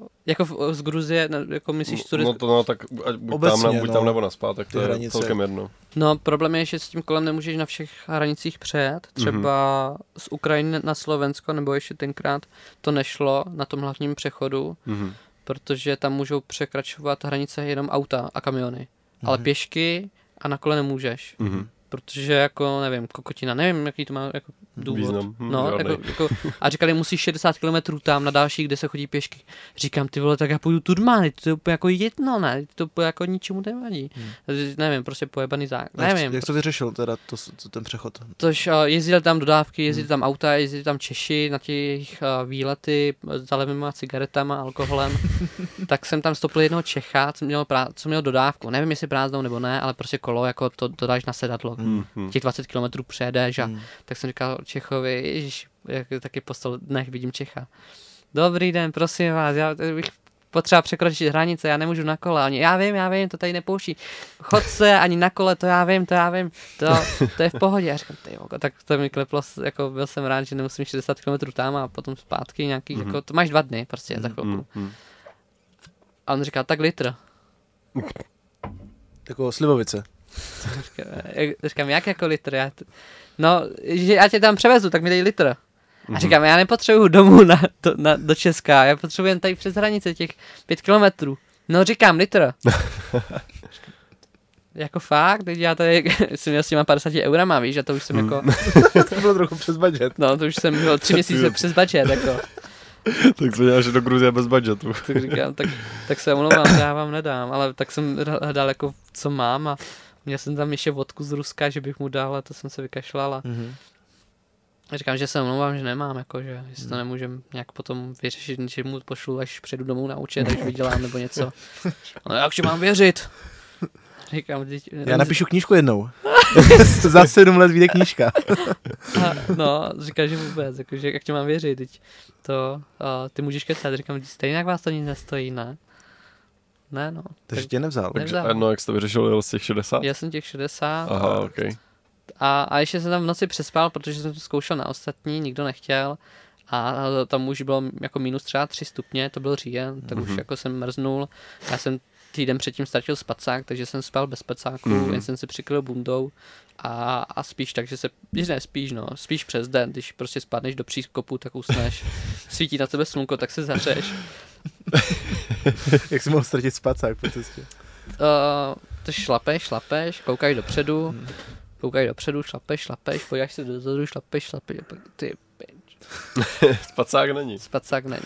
Uh, jako v, z Gruzie, ne, jako myslíš no, turist... no to no, tak ať buď, Obecně, tam, na, buď no. tam nebo na tak Ty to je hranice. celkem jedno. No, problém je, že s tím kolem nemůžeš na všech hranicích přejet. Třeba Mhm. z Ukrajiny na Slovensko, nebo ještě tenkrát to nešlo na tom hlavním přechodu, Mhm. Protože tam můžou překračovat hranice jenom auta a kamiony. Ale pěšky a na kole nemůžeš. Mhm. Protože jako, nevím, kokotina, nevím, jaký to má jako důvod. Význam. Hm, No, jako, jako, a říkali, musíš 60 km tam na další, kde se chodí pěšky. Říkám, ty vole, tak já půjdu turmány, to je úplně jako jedno, ne, to jako ničemu nevadí. Hmm. Nevím, prostě pojebaný zák. Jak, Nevím, jak to vyřešil teda to, to, ten přechod? tož uh, jezdili tam dodávky, jezdili tam auta, jezdili tam Češi na těch uh, výlety s zalevnýma cigaretama, alkoholem. tak jsem tam stopil jednoho Čecha, co měl, prá- co měl dodávku. Nevím, jestli prázdnou nebo ne, ale prostě kolo, jako to dodáš na sedadlo. Hm, hm. Těch 20 km přejedeš a Hmm. tak jsem říkal Čechovi, ježiš, jak taky po 100 dnech vidím Čecha. Dobrý den, prosím vás, já bych potřeba překročit hranice, já nemůžu na kole. Oni, já vím, já vím, to tady nepouští. Chod se ani na kole, to já vím, to já vím, to, to je v pohodě. Já říkám, ty tak to mi kleplo, jako byl jsem rád, že nemusím 60 km tam a potom zpátky nějaký, mm-hmm. jako to máš dva dny prostě za chvilku. Hm, hm. A on říká, tak litr. Jako slivovice. Říkám, jak jako litr? Já t... No, že já tě tam převezu, tak mi dej litr. A říkám, já nepotřebuju domů na, do, na, do Česka, já potřebuji jen tady přes hranice těch pět kilometrů. No říkám, litr. jako fakt, teď já tady jsem měl s těma 50 eurama, víš, a to už jsem jako, to bylo trochu přes budget. no to už jsem byl tři měsíce přes budget, jako. Tak to děláš do Gruzie bez budgetu. Tak říkám, tak, tak se omlouvám, že já vám nedám, ale tak jsem hledal jako, co mám a měl jsem tam ještě vodku z Ruska, že bych mu dal, ale to jsem se vykašlal a Mhm. Říkám, že se omlouvám, že nemám, jako, že jestli to nemůžem nějak potom vyřešit, že mu pošlu, až přijedu domů na účet, až vydělám nebo něco. No jak mám věřit? Říkám, teď, Já napíšu knížku jednou. Za sedm let vyjde knížka. A, no, říká, že vůbec, jako, že jak ti mám věřit, teď to, a, ty můžeš kecat, říkám, stejně jak vás to nic nestojí, ne? Ne, no. Takže tě nevzal. Takže, Nevzal. no, jak jsi to vyřešil, jel z těch 60? Já jsem těch 60 Aha, ok. a, a ještě jsem tam v noci přespal, protože jsem to zkoušel na ostatní, nikdo nechtěl. a tam už bylo jako minus třeba 3 stupně, to byl říjen, tak už Mhm. jako jsem mrznul. Já jsem týden předtím ztratil spacák, takže jsem spal bez spacáku, Mhm. jen jsem si přikryl bundou a, a spíš tak, že se, že ne spíš no, spíš přes den, když prostě spadneš do příkopu, tak usneš, svítí na tebe slunko, tak se zařeš. Jak jsi mohl ztratit spacák po cestě? Uh, to šlapeš, šlapeš, koukáš dopředu, Hmm. koukáš dopředu, šlapeš, šlapeš, podíváš se dozadu, šlapeš, šlapeš, a pak ty Spacák není. spacák není.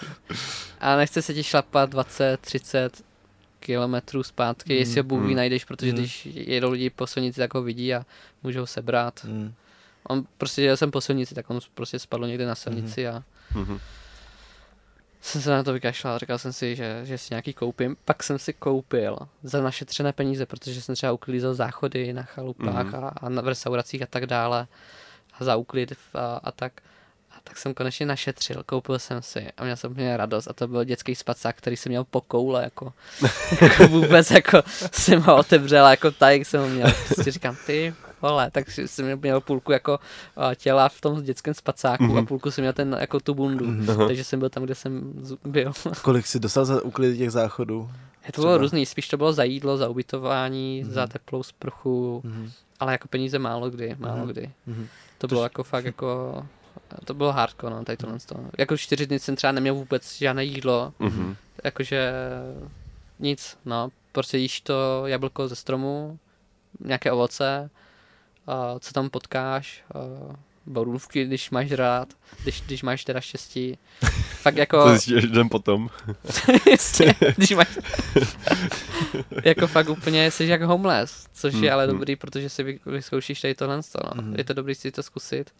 A nechce se ti šlapat 20, 30 kilometrů zpátky, Mm, jestli ho Bůh ví mm. najdeš, protože Mm. když jedou lidi po silnici, tak ho vidí a můžou sebrat. Hmm. On prostě jel jsem po silnici, tak on prostě spadl někde na silnici a Mhm. jsem se na to vykašlal, říkal jsem si, že, že si nějaký koupím. Pak jsem si koupil za našetřené peníze, protože jsem třeba uklízel záchody na chalupách Mhm. a, a na v restauracích a tak dále a za uklid a, a tak. Tak jsem konečně našetřil, koupil jsem si a měl jsem úplně radost a to byl dětský spacák, který jsem měl po koule, jako, jako vůbec, jako jsem ho otevřel, jako tak jsem ho měl, prostě říkám, ty vole, tak jsem měl půlku jako těla v tom dětském spacáku a Mhm. půlku jsem měl ten, jako tu bundu, Mhm. takže jsem byl tam, kde jsem byl. Kolik jsi dostal za uklid těch záchodů? Je to bylo různý, spíš to bylo za jídlo, za ubytování, Mhm. za teplou sprchu, Mhm. ale jako peníze málo kdy, málo Mhm. kdy. Mhm. To bylo jako fakt jako, to bylo hardcore, no, tady tohle to. Jako čtyři dny jsem třeba neměl vůbec žádné jídlo, Mhm. jakože nic, no, prostě jíš to jablko ze stromu, nějaké ovoce, a co tam potkáš, a borůvky, když máš rád, když, když máš teda štěstí. Fakt jako... To zjistíš den potom. Když máš... jako fakt úplně jsi jak homeless, což je ale Mhm. dobrý, protože si vy- vyzkoušíš tady tohle. No. Mhm. Je to dobrý si to zkusit.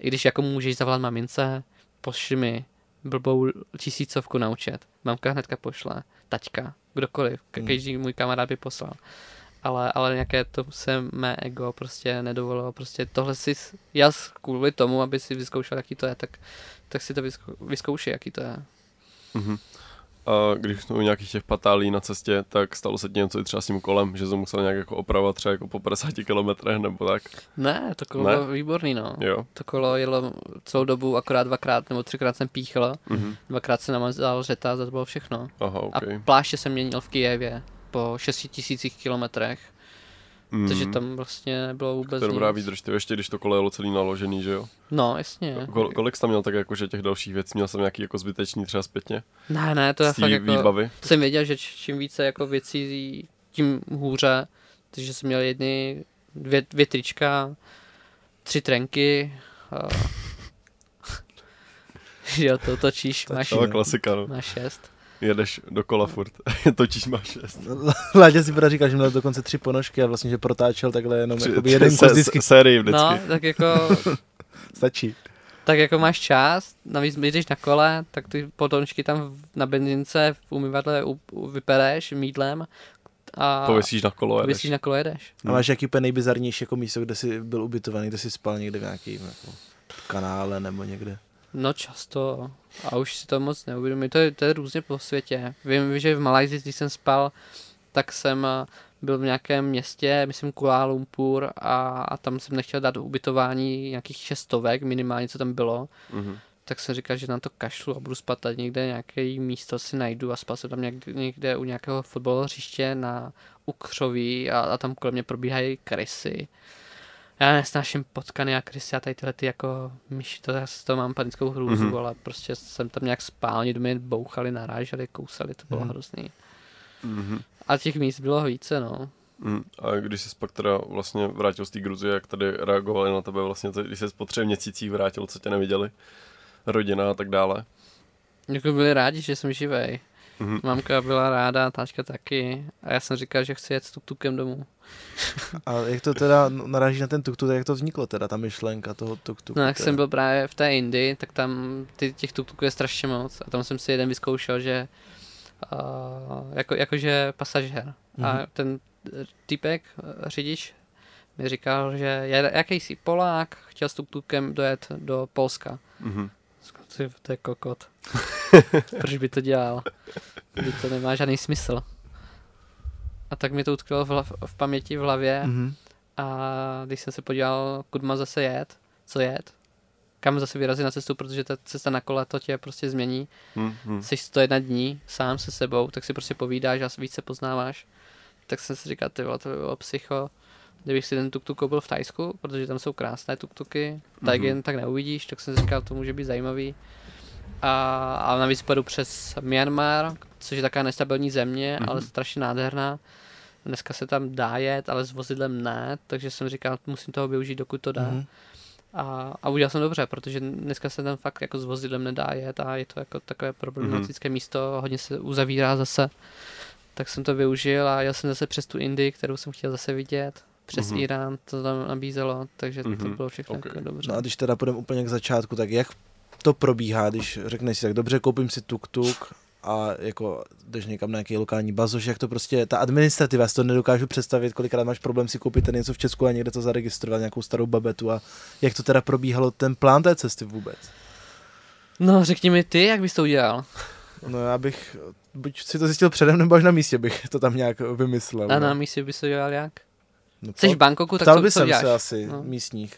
I když jako můžeš zavolat mamince, pošli mi blbou tisícovku na účet. Mamka hnedka pošle, taťka, kdokoliv, Mhm. každý můj kamarád by poslal. Ale, ale nějaké to se mé ego prostě nedovolilo. Prostě tohle si jas kvůli tomu, aby si vyzkoušel, jaký to je, tak, tak si to vyzkou, vyzkoušej, jaký to je. Mhm. A když jsme u nějakých těch patálí na cestě, tak stalo se ti něco i třeba s tím kolem, že to musel nějak jako opravovat třeba jako po 50 kilometrech nebo tak? Ne, to kolo Ne? bylo výborný, no. Jo. To kolo jelo celou dobu, akorát dvakrát nebo třikrát jsem píchl, Mhm. dvakrát se namazal řeta, to bylo všechno. Aha, A ok. pláště jsem měnil v Kijevě po 6 tisících kilometrech, Mm. takže tam vlastně nebylo vůbec To je dobrá nic. výdrž, ty ještě když to kolo jelo celý naložený, že jo? No, jasně. Kol- kolik jsi tam měl tak jakože těch dalších věcí? Měl jsem nějaký jako zbytečný třeba zpětně? Ne, ne, to je fakt jako... výbavy? Jsem věděl, že čím více jako věcí, tím hůře. Takže jsem měl jedny, dvě, dvě trička, tři trenky. A... jo, to točíš, máš. To klasika, no. máš šest. Jedeš do kola furt. Točíš máš šest. Láďa si teda říkal, že měl dokonce tři ponožky a vlastně, že protáčel takhle jenom Tři- tři jeden se- kus vždycky. sérii vždycky. No, tak jako, Stačí. tak jako máš čas, navíc jdeš na kole, tak ty potončky tam na benzince v umyvadle u, u, vypereš mídlem a Pověsíš na kolo, jedeš. pověsíš na kole jedeš. A máš jaký úplně nejbizarnější jako místo, kde jsi byl ubytovaný, kde jsi spal někde v nějakým jako kanále nebo někde. No často. A už si to moc neuvědomuji. To je, to je různě po světě. Vím, že v Malajzii, když jsem spal, tak jsem eh, byl v nějakém městě, myslím Kuala Lumpur, a, a tam jsem nechtěl dát ubytování nějakých šestovek, minimálně co tam bylo. Mhm. Tak jsem říkal, že na to kašlu a budu spát tady někde nějaké místo si najdu a spal jsem tam někde, někde u nějakého fotbalového hřiště na Ukřoví a, a tam kolem mě probíhají krysy. Já nesnáším potkany a krysy a tady tyhle ty jako myši, to já z toho mám panickou hrůzu, Mhm. mm-hmm. ale prostě jsem tam nějak spál, oni do mě bouchali, naráželi, kousali, to bylo Mhm. mm. hrozný. Mhm. A těch míst bylo více, no. Mm, A když jsi pak teda vlastně vrátil z té Gruzie, jak tady reagovali na tebe vlastně, když jsi po třech měsících vrátil, co tě neviděli, rodina a tak dále. Jako byli rádi, že jsem živej. Mhm. Mamka byla ráda, táčka taky. A já jsem říkal, že chci jet s tuk-tukem domů. A jak to teda naráží na ten tuk jak to vzniklo teda, ta myšlenka toho tuk No jak jsem byl právě v té Indii, tak tam ty, těch tuk je strašně moc. A tam jsem si jeden vyzkoušel, že uh, jako, jakože pasažér. Mm-hmm. A Mhm. ten týpek, eh, řidič, mi říkal, že jakýsi Polák, chtěl s tuk-tukem dojet do Polska. Mhm. Ty, to je kokot. Proč by to dělal? By to nemá žádný smysl. A tak mi to utkvělo v, hlav, v paměti v hlavě Mhm. a když jsem se podíval, kud má zase jet, co jet, kam zase vyrazit na cestu, protože ta cesta na kole to tě prostě změní. Hm, hm. Jsi 101 dní sám se sebou, tak si prostě povídáš a víc se poznáváš. Tak jsem si říkal, ty vole, to by bylo psycho. Kdybych si ten tuk-tuk koupil v Tajsku, protože tam jsou krásné tuk-tuky, tak Mhm. jen tak neuvidíš, tak jsem si říkal, to může být zajímavý. A, a navíc pojedu přes Myanmar, což je taková nestabilní země, Mhm. ale strašně nádherná. Dneska se tam dá jet, ale s vozidlem ne, takže jsem říkal, musím toho využít, dokud to dá. Mhm. A, a udělal jsem dobře, protože dneska se tam fakt jako s vozidlem nedá jet a je to jako takové problematické místo, hodně se uzavírá zase. Tak jsem to využil a jel jsem zase přes tu Indii, kterou jsem chtěl zase vidět. Přes Mhm. Irán to tam nabízelo, takže to Mhm, bylo všechno ok. jako dobře. No a když teda půjdeme úplně k začátku, tak jak to probíhá, když řekneš si tak dobře, koupím si tuk-tuk a jako jdeš někam na nějaký lokální bazoš, jak to prostě, ta administrativa, já si to nedokážu představit, kolikrát máš problém si koupit ten něco v Česku a někde to zaregistrovat, nějakou starou babetu a jak to teda probíhalo ten plán té cesty vůbec. No řekni mi ty, jak bys to udělal? No já bych, buď si to zjistil předem, nebo až na místě bych to tam nějak vymyslel. A no. na místě bys to dělal jak? No, Jsi v Bangkoku, tak ptal co, by co jsem děláš? se asi No. místních.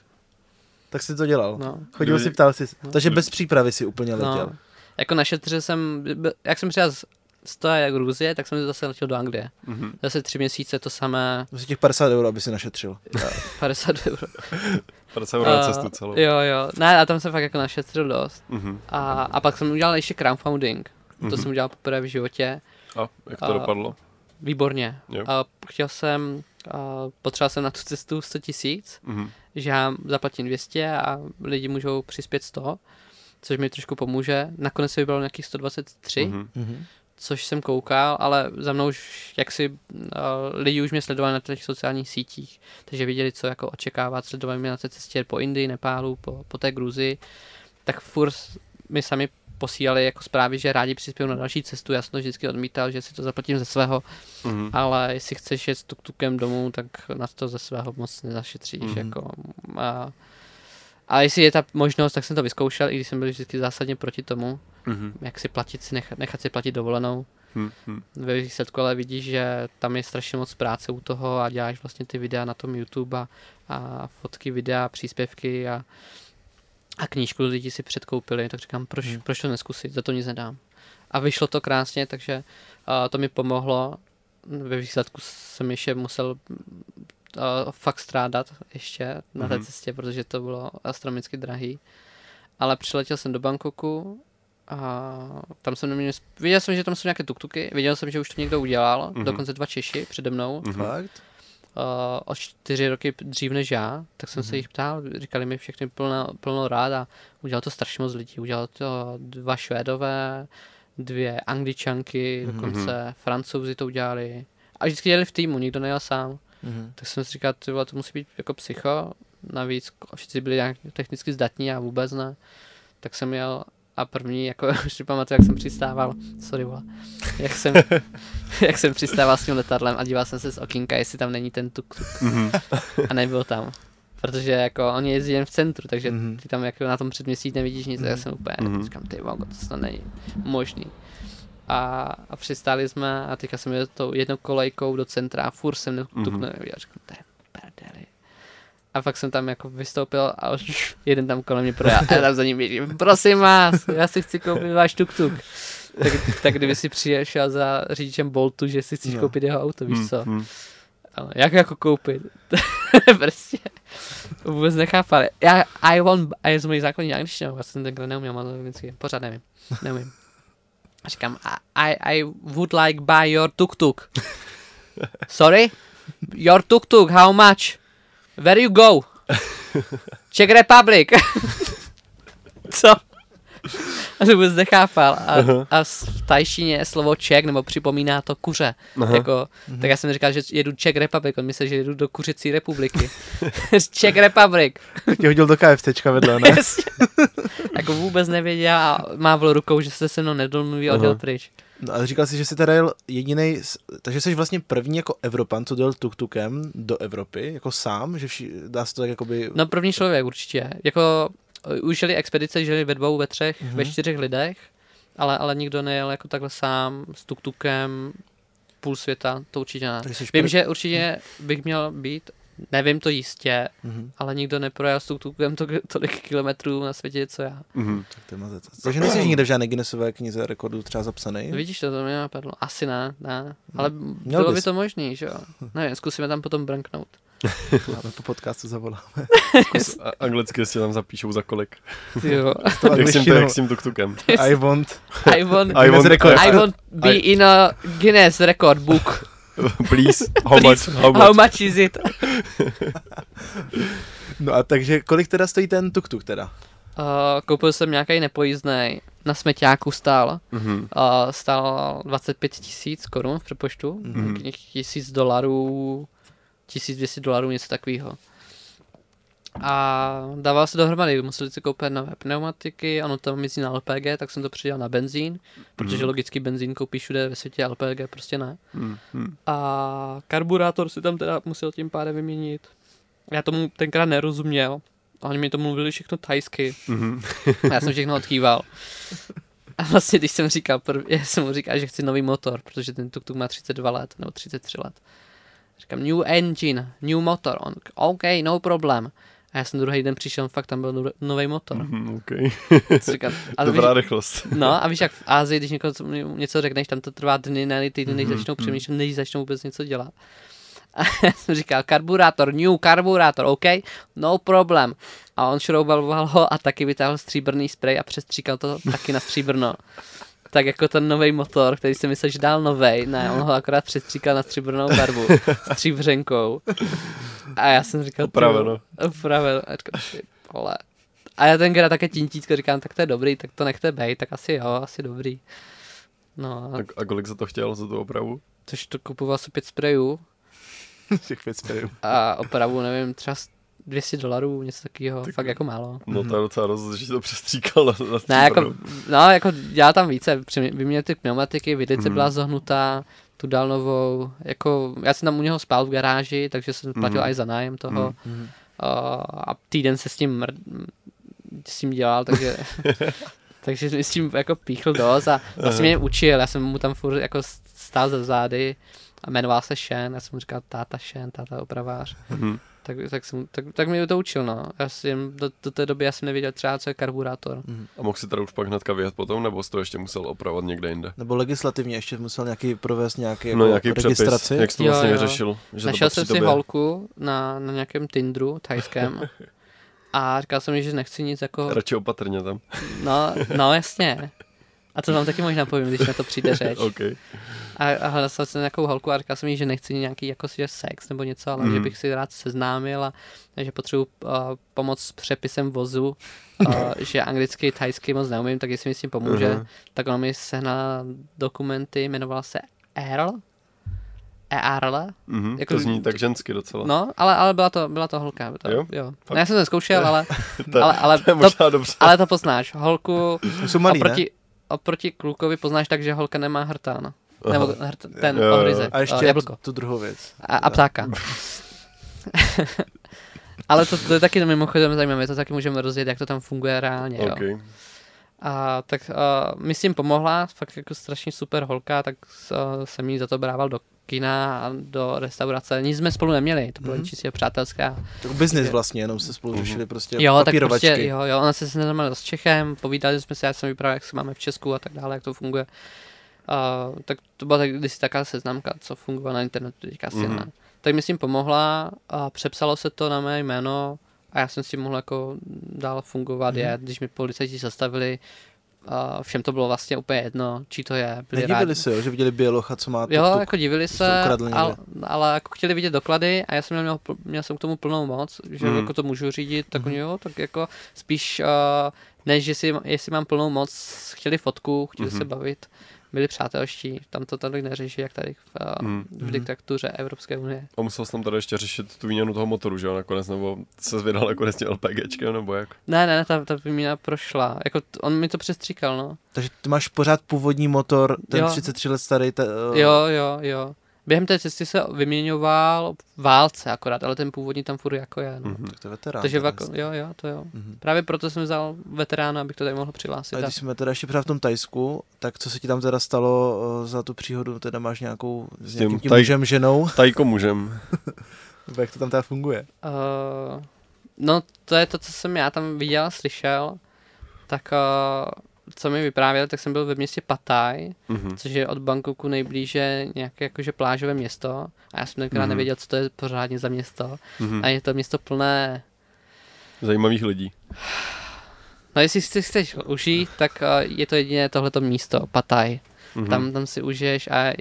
Tak si to dělal. No. Chodil Kdyby- si, ptal si. No. Takže bez přípravy si úplně letěl. No. Jako na šetře jsem, jak jsem přijel z z té Gruzie, tak jsem zase letěl do Anglie. Mhm. Zase tři měsíce to samé, Prostě těch 50 euro, aby si našetřil. 50 euro. 50 euro na cestu celou. Jo, jo. Ne, a tam jsem fakt jako našetřil dost. Mhm. A, a pak jsem udělal ještě crowdfunding. To Mhm. jsem udělal poprvé v životě. A jak to A- dopadlo? Výborně. Jo. A chtěl jsem, a potřeboval jsem na tu cestu 100 tisíc, Mhm. že já zaplatím 200 a lidi můžou přispět 100, což mi trošku pomůže. Nakonec se vybralo nějakých 123, Mhm. Mhm. což jsem koukal, ale za mnou už jaksi uh, lidi už mě sledovali na těch sociálních sítích, takže viděli, co jako očekávat, sledovali mě na té cestě po Indii, Nepálu, po, po té Gruzii, tak furt mi sami posílali jako zprávy, že rádi přispějí na další cestu, já jsem to vždycky odmítal, že si to zaplatím ze svého, Mhm. ale jestli chceš jet s tuk-tukem domů, tak na to ze svého moc nezašetříš, Mhm. mm-hmm. jako a, a jestli je ta možnost, tak jsem to vyzkoušel, i když jsem byl vždycky zásadně proti tomu, Mhm. jak si platit, si nechat, nechat si platit dovolenou. Mhm. Mhm. Ve výsledku ale vidíš, že tam je strašně moc práce u toho a děláš vlastně ty videa na tom YouTube a, a fotky, videa, příspěvky a, a knížku lidi si předkoupili, tak říkám, proč, Hmm. proč to neskusit, za to nic nedám. A vyšlo to krásně, takže uh, to mi pomohlo. Ve výsledku jsem ještě musel uh, fakt strádat ještě na té Mhm. cestě, protože to bylo astronomicky drahý. Ale přiletěl jsem do Bangkoku a tam jsem neměl, viděl jsem, že tam jsou nějaké tuktuky, viděl jsem, že už to někdo udělal, Mhm. dokonce dva Češi přede mnou, Mhm. Fakt? Uh, o čtyři roky dřív než já, tak jsem se jich ptal, říkali mi všechny plno, plno rád a udělal to strašně moc lidí. Udělal to dva Švédové, dvě Angličanky, Mhm. dokonce Francouzi to udělali. A vždycky jeli v týmu, nikdo nejel sám. Mhm. Tak jsem si říkal, ty vole, to musí být jako psycho, navíc všichni byli nějak technicky zdatní a vůbec ne. Tak jsem jel a první, jako už si pamatuju, jak jsem přistával, sorry vole, jak jsem, jak jsem přistával s tím letadlem a díval jsem se z okýnka, jestli tam není ten tuk, tuk Mhm. a nebyl tam. Protože jako oni jezdí jen v centru, takže Mhm. ty tam jako na tom předměstí nevidíš nic, tak já Mhm. jsem úplně, Mhm. říkám, ty vogo, to snad není možný. A, a přistáli jsme a teďka jsem jel tou jednou kolejkou do centra a furt jsem tuk Mhm. neviděl, říkám, to je. A pak jsem tam jako vystoupil a už jeden tam kolem mě projel a já tam za ním běžím, prosím vás, já si chci koupit váš tuk-tuk. Tak, tak kdyby si přišel za řidičem Boltu, že si chceš No. koupit jeho auto, víš co? Mhm. Ale jak jako koupit? prostě vůbec nechápali. Já, I want, a je z mojí základní angličtinou, já jsem tenkrát neuměl anglicky, pořád nevím, neumím. A říkám, I, I would like buy your tuk-tuk. Sorry? Your tuk-tuk, how much? Where you go? Czech Republic. Co? A to vůbec nechápal. A, a v tajštině slovo Ček, nebo připomíná to kuře. Aha. Jako, tak já jsem říkal, že jedu Czech Republic, on myslel, že jedu do kuřecí republiky. Czech Republic. Tě hodil do KFCčka vedle, ne? Jako vůbec nevěděl a mávl rukou, že se se mnou nedomluví a odjel Aha. pryč. No a říkal jsi, že jsi teda jel jediný, takže jsi vlastně první jako Evropan, co dojel tuk-tukem do Evropy, jako sám, že vši, dá se to tak jakoby... No první člověk určitě. Jako uh, už žili expedice, žili ve dvou, ve třech, Mhm. mm-hmm. ve čtyřech lidech, ale, ale nikdo nejel jako takhle sám s tuk-tukem půl světa, to určitě ne. Vím, že určitě bych měl být nevím to jistě, Mhm. ale nikdo neprojel s tuk-tukem to, tolik kilometrů na světě, co já. Mhm. Tak to je mazec. Takže nejsi nikde v žádné Guinnessové knize rekordů třeba zapsaný? Vidíš to, to mě napadlo. Asi ne, ne. Ale Měl bylo by bys. to možný, že jo. Nevím, zkusíme tam potom branknout. Máme po podcastu zavoláme. A- Anglicky si tam zapíšou za kolik. Jo. To Jak s tím, jak tuk-tukem. I want. I want, I Guinness want. I want be I- in a Guinness record book. Please, how Please, much, how much? How much is it? No a takže kolik teda stojí ten tuk-tuk teda? Uh, koupil jsem nějaký nepojízdný. Na smeťáku stál. Mhm. Uh, stál 25 tisíc korun v přepočtu. Mhm. Mm-hmm. Tisíc dolarů, 1200 dolarů, něco takového. A dával se dohromady, museli si koupit nové pneumatiky, ono tam mizí na LPG, tak jsem to přidal na benzín, protože Mhm. logicky benzín koupíš všude ve světě, LPG prostě ne. Mhm. A karburátor si tam teda musel tím pádem vyměnit. Já tomu tenkrát nerozuměl. Oni mi to mluvili všechno tajsky. A já jsem všechno odkýval. A vlastně, když jsem říkal, prv, já jsem mu říkal, že chci nový motor, protože ten tuk-tuk má 32 let, nebo 33 let. Říkám, new engine, new motor. On, OK, no problem. A já jsem druhý den přišel, fakt tam byl nový motor. Mhm, okay. Říkám, a Dobrá víš, rychlost. no a víš, jak v Ázii, když někoho něco řekneš, tam to trvá dny, ne týdny, než Mhm, začnou mhm. přemýšlet, než začnou vůbec něco dělat. A já jsem říkal, karburátor, new karburátor, OK, no problem. A on šroubal ho a taky vytáhl stříbrný sprej a přestříkal to taky na stříbrno. Tak jako ten nový motor, který si myslel, že dál novej, ne, on ho akorát přestříkal na stříbrnou barvu, stříbřenkou. A já jsem říkal, Opraveno. Opraveno. A říkal, ty vole. A já tenkrát také tintíčko říkám, tak to je dobrý, tak to nechte bejt, tak asi jo, asi dobrý. No, a A, kolik za to chtěl, za tu opravu? tož to kupoval asi pět sprejů Těch pět sprejů. a opravu, nevím, třeba 200 dolarů, něco takového, fakt jako málo. No to je docela dost, že to přestříkal na, na Ne, jako, no, jako dělal tam více, vyměnil ty pneumatiky, vidlice Mhm. byla zohnutá, tu dal novou, jako, já jsem tam u něho spal v garáži, takže jsem platil Mhm. i za nájem toho. Mhm. Mhm. Uh, a týden se s tím, mr- s tím dělal, takže, takže mi s tím jako píchl dost a vlastně mě učil, já jsem mu tam furt jako stál za zády a jmenoval se Shen, já jsem mu říkal táta Shen, táta opravář. Mhm. Tak, tak, jsem, tak, tak mi to učil, no. Já jsem, do, do té doby já jsem nevěděl třeba, co je karburátor. A mohl si teda už pak hnedka vyjet potom, nebo jsi to ještě musel opravovat někde jinde? Nebo legislativně ještě musel nějaký provést nějaký jako No nějaký přepis, registraci. jak jsi to Jo, vlastně jo. vyřešil? Že to Našel jsem si tobě? holku na, na nějakém Tinderu thajském a říkal jsem jí, že nechci nic jako... Radši opatrně tam. No, no jasně. A to vám taky možná povím, když na to přijde řeč. OK. A, a hledal jsem nějakou holku a říkal jsem jí, že nechci nějaký jako že sex nebo něco, ale Mhm. že bych si rád seznámil a že potřebuji uh, pomoc s přepisem vozu, uh, že anglicky, thajsky moc neumím, tak jestli mi s tím pomůže, Aha. tak ona mi sehnala dokumenty, jmenovala se Earl. Earl. Mhm, Jako- to zní tak žensky docela. No, ale, ale byla to, byla to holka. To, Jo? jo. No, já jsem to neskoušel, ale, to, ale, ale, to to, dobře. ale to poznáš. Holku Jsou malý, ne? Oproti, klukovi poznáš tak, že holka nemá hrtán. Aha. Nebo hrt, ten Jo, ohryzek, A ještě eh, tu, jablko. tu druhou věc. A, a ptáka. Ale to, to je taky mimochodem zajímavé, to taky můžeme rozjet, jak to tam funguje reálně. Jo. A tak uh, mi s tím pomohla, fakt jako strašně super holka, tak uh, jsem jí za to brával do kina a do restaurace. Nic jsme spolu neměli, to bylo Mhm. mm-hmm. čistě přátelská. Tak business vlastně, jenom se spolu řešili prostě Jo, tak papírovačky. prostě, jo, jo, ona se seznámila s Čechem, povídali jsme si, já jsem vyprávěl, jak se máme v Česku a tak dále, jak to funguje. Uh, tak to byla tak, kdysi taká seznamka, co fungovala na internetu, teďka asi Mhm. ne. Tak mi s tím pomohla a přepsalo se to na mé jméno a já jsem s tím mohl jako dál fungovat, Mhm. mm-hmm. je, když mi policajti zastavili, uh, všem to bylo vlastně úplně jedno, čí to je. Byli Nedivili rádi. se, jo, že viděli bělocha, co má Jo, tuk-tuk. jako divili se, ale, ale jako chtěli vidět doklady a já jsem měl, měl jsem k tomu plnou moc, že Mhm. jako to můžu řídit, tak Mhm. oni jo, tak jako spíš, uh, než jestli, jestli mám plnou moc, chtěli fotku, chtěli Mhm. se bavit, byli přátelští, tam to tady neřeší, jak tady v, Mhm. v diktatuře Evropské unie. A musel jsi tam tady ještě řešit tu výměnu toho motoru, že jo, nakonec, nebo se vydal nakonec tím LPGčkem, nebo jak? Ne, ne, ta, ta výměna prošla, jako t- on mi to přestříkal, no. Takže ty máš pořád původní motor, ten Jo. 33 let starý. Te, uh, Jo, jo, jo. Během té cesty se vyměňoval v válce akorát, ale ten původní tam furt jako je, no. Mhm. Tak to je veterán. Takže vako, jasně. jo, jo, to jo. Mhm. Právě proto jsem vzal veterána, abych to tady mohl přihlásit. A když jsme teda ještě pořád v tom Tajsku, tak co se ti tam teda stalo uh, za tu příhodu? Teda máš nějakou s tím nějakým tím taj- mužem, ženou? Tajko mužem. Jak to tam teda funguje? Uh, no, to je to, co jsem já tam viděl slyšel. Tak uh, co mi vyprávěl, tak jsem byl ve městě Pataj, Mhm. což je od Bangkoku nejblíže nějaké jakože plážové město. A já jsem tenkrát Mhm. nevěděl, co to je pořádně za město. Mhm. A je to město plné Zajímavých lidí. No jestli si chceš užít, tak uh, je to jediné tohleto místo, Pataj. Mhm. Tam, tam si užiješ a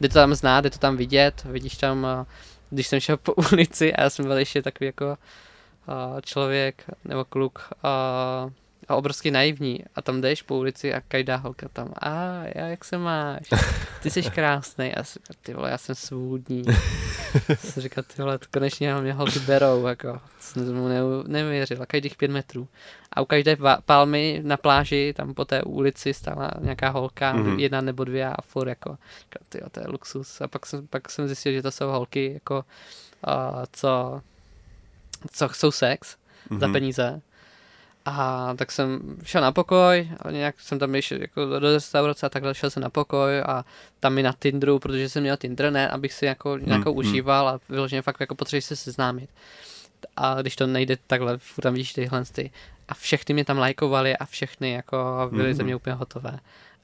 jde to tam znát, jde to tam vidět, vidíš tam, uh, když jsem šel po ulici a já jsem byl ještě takový jako uh, člověk nebo kluk a obrovsky naivní a tam jdeš po ulici a každá holka tam, a já, jak se máš? Ty jsi krásný. A já jsem říkal, ty vole, já jsem svůdní. jsem říkal, ty vole, konečně mě holky berou, jako. Jsem tomu neu- nevěřil, a každých pět metrů. A u každé palmy na pláži, tam po té ulici stála nějaká holka, Mhm. mm-hmm. jedna nebo dvě a furt jako, ty to je luxus. A pak jsem, pak jsem zjistil, že to jsou holky, jako, uh, co, co chcou sex Mhm. za peníze. A tak jsem šel na pokoj, a nějak jsem tam šel jako do restaurace a takhle šel jsem na pokoj a tam mi na Tinderu, protože jsem měl Tinder, ne, abych si jako nějakou hmm. užíval a vyloženě fakt jako potřebuji se seznámit. A když to nejde takhle, furt tam vidíš tyhle ty. A všechny mě tam lajkovali a všechny jako byly Mhm. ze mě úplně hotové.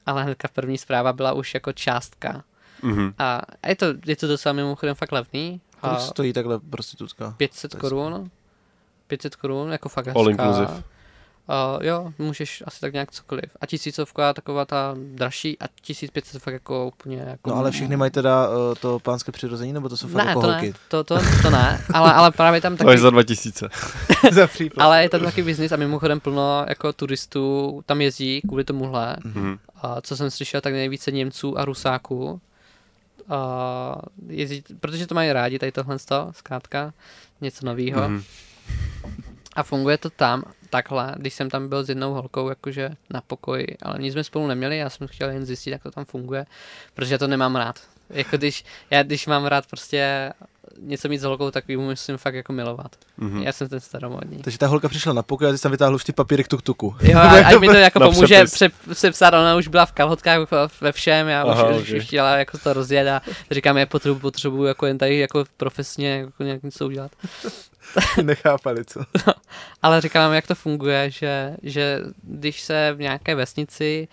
Ale hnedka první zpráva byla už jako částka. Mhm. A je to, je to docela mimochodem fakt levný. Kolik A stojí takhle prostitutka? 500 To je korun. 500 korun, jako fakt All hezká. inclusive. Uh, jo, můžeš asi tak nějak cokoliv. A tisícovka taková ta dražší a 1500 fakt jako úplně jako... No ale všechny mají teda uh, to pánské přirození, nebo to jsou fakt ne, jako to holky? ne, to, to, to ne, ale, ale právě tam To taky, je za 2000. za případ. ale je tam taky biznis a mimochodem plno jako turistů tam jezdí kvůli tomuhle. Mhm. A co jsem slyšel, tak nejvíce Němců a Rusáků. A jezdí, protože to mají rádi, tady tohle zkrátka, něco nového. Mhm. A funguje to tam takhle, když jsem tam byl s jednou holkou jakože na pokoji, ale nic jsme spolu neměli, já jsem chtěl jen zjistit, jak to tam funguje, protože to nemám rád. Jako když, já když mám rád prostě něco mít s holkou, tak ji musím fakt jako milovat. Mhm. Já jsem ten staromodní. Takže ta holka přišla na pokoj a ty jsi tam vytáhl už ty papírek tuk-tuku. Jo, a, ať mi to jako pomůže pře, přepsat, ona už byla v kalhotkách ve všem, já už, Aha, už, ok. už chtěla jako to rozjet a říkám, já potřebuji, potřebuji jako jen tady jako profesně jako nějak něco udělat. Nechápali, co? Ale říkám, jak to funguje, že, že když se v nějaké vesnici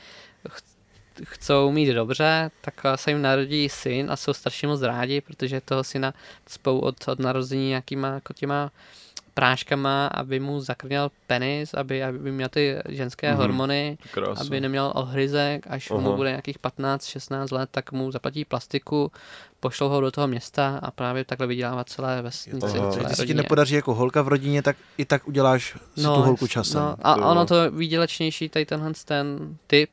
chcou mít dobře, tak eh, se jim narodí syn a jsou strašně moc rádi, protože toho syna spou od, od narození nějakýma jako těma práškama, aby mu zakrněl penis, aby, aby měl ty ženské Mhm. mm-hmm. hormony, Krása. aby neměl ohryzek, až Aha. mu bude nějakých 15-16 let, tak mu zaplatí plastiku, pošlou ho do toho města a právě takhle vydělává celé Takže když se ti nepodaří jako holka v rodině, tak i tak uděláš si tu holku časem. No, a ono to výdělečnější, tady tenhle ten typ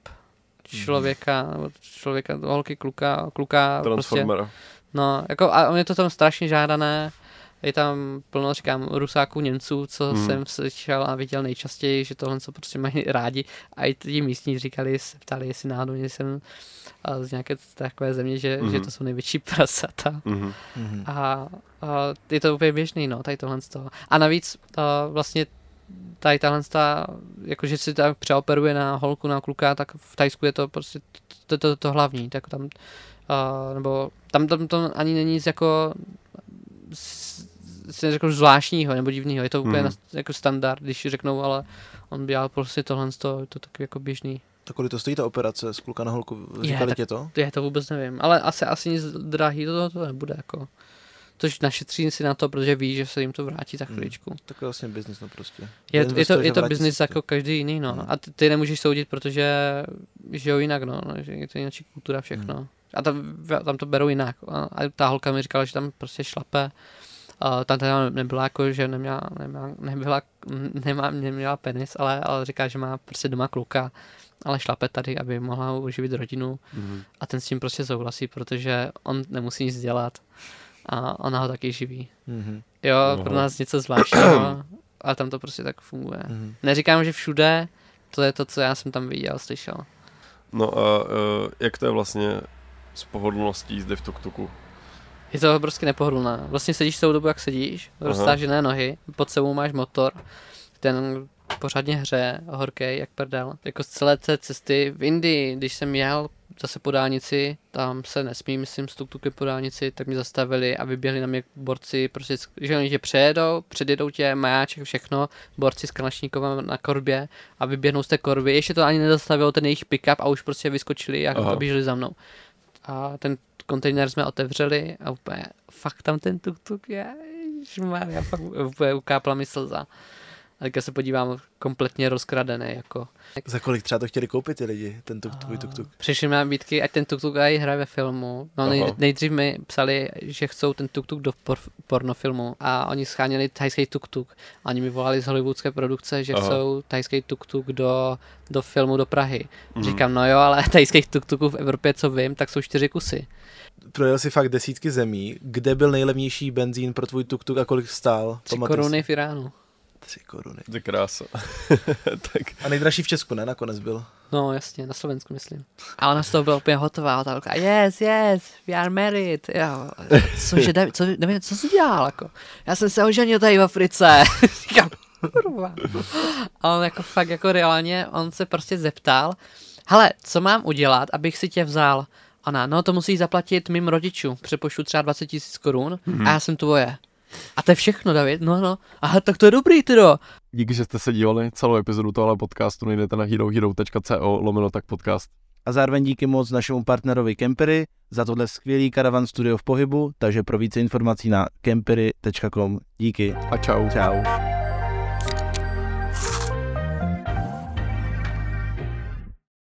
člověka, nebo člověka, holky, kluka, kluka, prostě, Transformer. no, jako a je to tam strašně žádané, je tam plno, říkám, Rusáků, Němců, co Hmm. hmm. jsem slyšel a viděl nejčastěji, že tohle co prostě mají rádi a i ti místní říkali, se ptali, jestli náhodou jsem z nějaké takové země, že, Mhm. že to jsou největší prasata. Mhm. Mhm. A, a je to úplně běžný, no, tady tohle z toho. A navíc a vlastně tady tahle ta, jakože si tak přeoperuje na holku, na kluka, tak v Tajsku je to prostě to, to, to hlavní, tak tam, a, nebo tam, tam to ani není nic jako s- si neřekl zvláštního nebo divného, je to úplně hmm. jako standard, když řeknou, ale on dělal prostě tohle, je to taky jako běžný. Tak kolik to stojí ta operace z kluka na holku? Je, Říkali tak- tě to? Já to vůbec nevím, ale asi, asi nic drahý to, to nebude, jako. Tož našetří si na to, protože ví, že se jim to vrátí za Hmm. chviličku. Tak je vlastně business, no prostě. Je, je to, je to biznis jako každý jiný, no. Hmm. A ty, ty nemůžeš soudit, protože žijou jinak, no. no, že Je to jinak kultura, všechno. Hmm. A tam, tam to berou jinak. A, a ta holka mi říkala, že tam prostě šlape. A tam teda nebyla jako, že neměla, neměla, nebyla, nemá, neměla penis, ale, ale říká, že má prostě doma kluka, ale šlape tady, aby mohla uživit rodinu. Mhm. A ten s tím prostě souhlasí, protože on nemusí nic dělat. A ona ho taky živí. Mhm. Jo, Aha. pro nás něco zvláštního, ale tam to prostě tak funguje. Mhm. Neříkám, že všude, to je to, co já jsem tam viděl, slyšel. No a uh, jak to je vlastně s pohodlností zde v tuk-tuku? Je to prostě nepohodlné. Vlastně sedíš celou dobu, jak sedíš, roztážené nohy, pod sebou máš motor, ten pořádně hře, horkej, jak prdel. Jako z celé té cesty v Indii, když jsem jel zase po dálnici, tam se nesmí, myslím, s tuk po dálnici, tak mě zastavili a vyběhli na mě borci, prostě, že oni tě přejedou, předjedou tě, majáček, všechno, borci s kalašníkovem na korbě a vyběhnou z té korby, ještě to ani nezastavilo ten jejich pick-up a už prostě vyskočili a Aha. běželi za mnou. A ten kontejner jsme otevřeli a úplně, fakt tam ten tuk-tuk je, já fakt úplně ukápla mi slza. A teďka se podívám, kompletně rozkradený. Jako. Za kolik třeba to chtěli koupit ty lidi, ten tuk, tvůj tuk-tuk? Přišli mi nabídky, ať ten tuk-tuk i hraje ve filmu. No nej, nejdřív mi psali, že chcou ten tuk-tuk do por, pornofilmu a oni scháněli thajský tuk-tuk. Oni mi volali z hollywoodské produkce, že Aha. chcou thajský tuk-tuk do, do filmu do Prahy. Mm. Říkám, no jo, ale thajských tuk-tuků v Evropě, co vím, tak jsou čtyři kusy. Projel si fakt desítky zemí. Kde byl nejlevnější benzín pro tvůj tuk-tuk a kolik stál? Tři koruny v Iránu. Tři koruny. To je krása. tak. A nejdražší v Česku, ne? Nakonec byl. No jasně, na Slovensku myslím. A ona z toho byla úplně hotová. Ta říká, yes, yes, we are married. Jo, cože, co, nevím, co jsi dělal? Jako? Já jsem se oženil tady v Africe. Říkám, kurva. A on jako fakt jako reálně, on se prostě zeptal, hele, co mám udělat, abych si tě vzal? Ona, no to musí zaplatit mým rodičům, přepošlu třeba 20 tisíc korun mm-hmm. a já jsem tvoje. A to je všechno, David. No, no. Aha, tak to je dobrý, tydo. Díky, že jste se dívali celou epizodu tohle podcastu. Najdete na herohero.co lomeno tak podcast. A zároveň díky moc našemu partnerovi Kempery za tohle skvělý karavan studio v pohybu, takže pro více informací na kempery.com. Díky. A čau. Čau.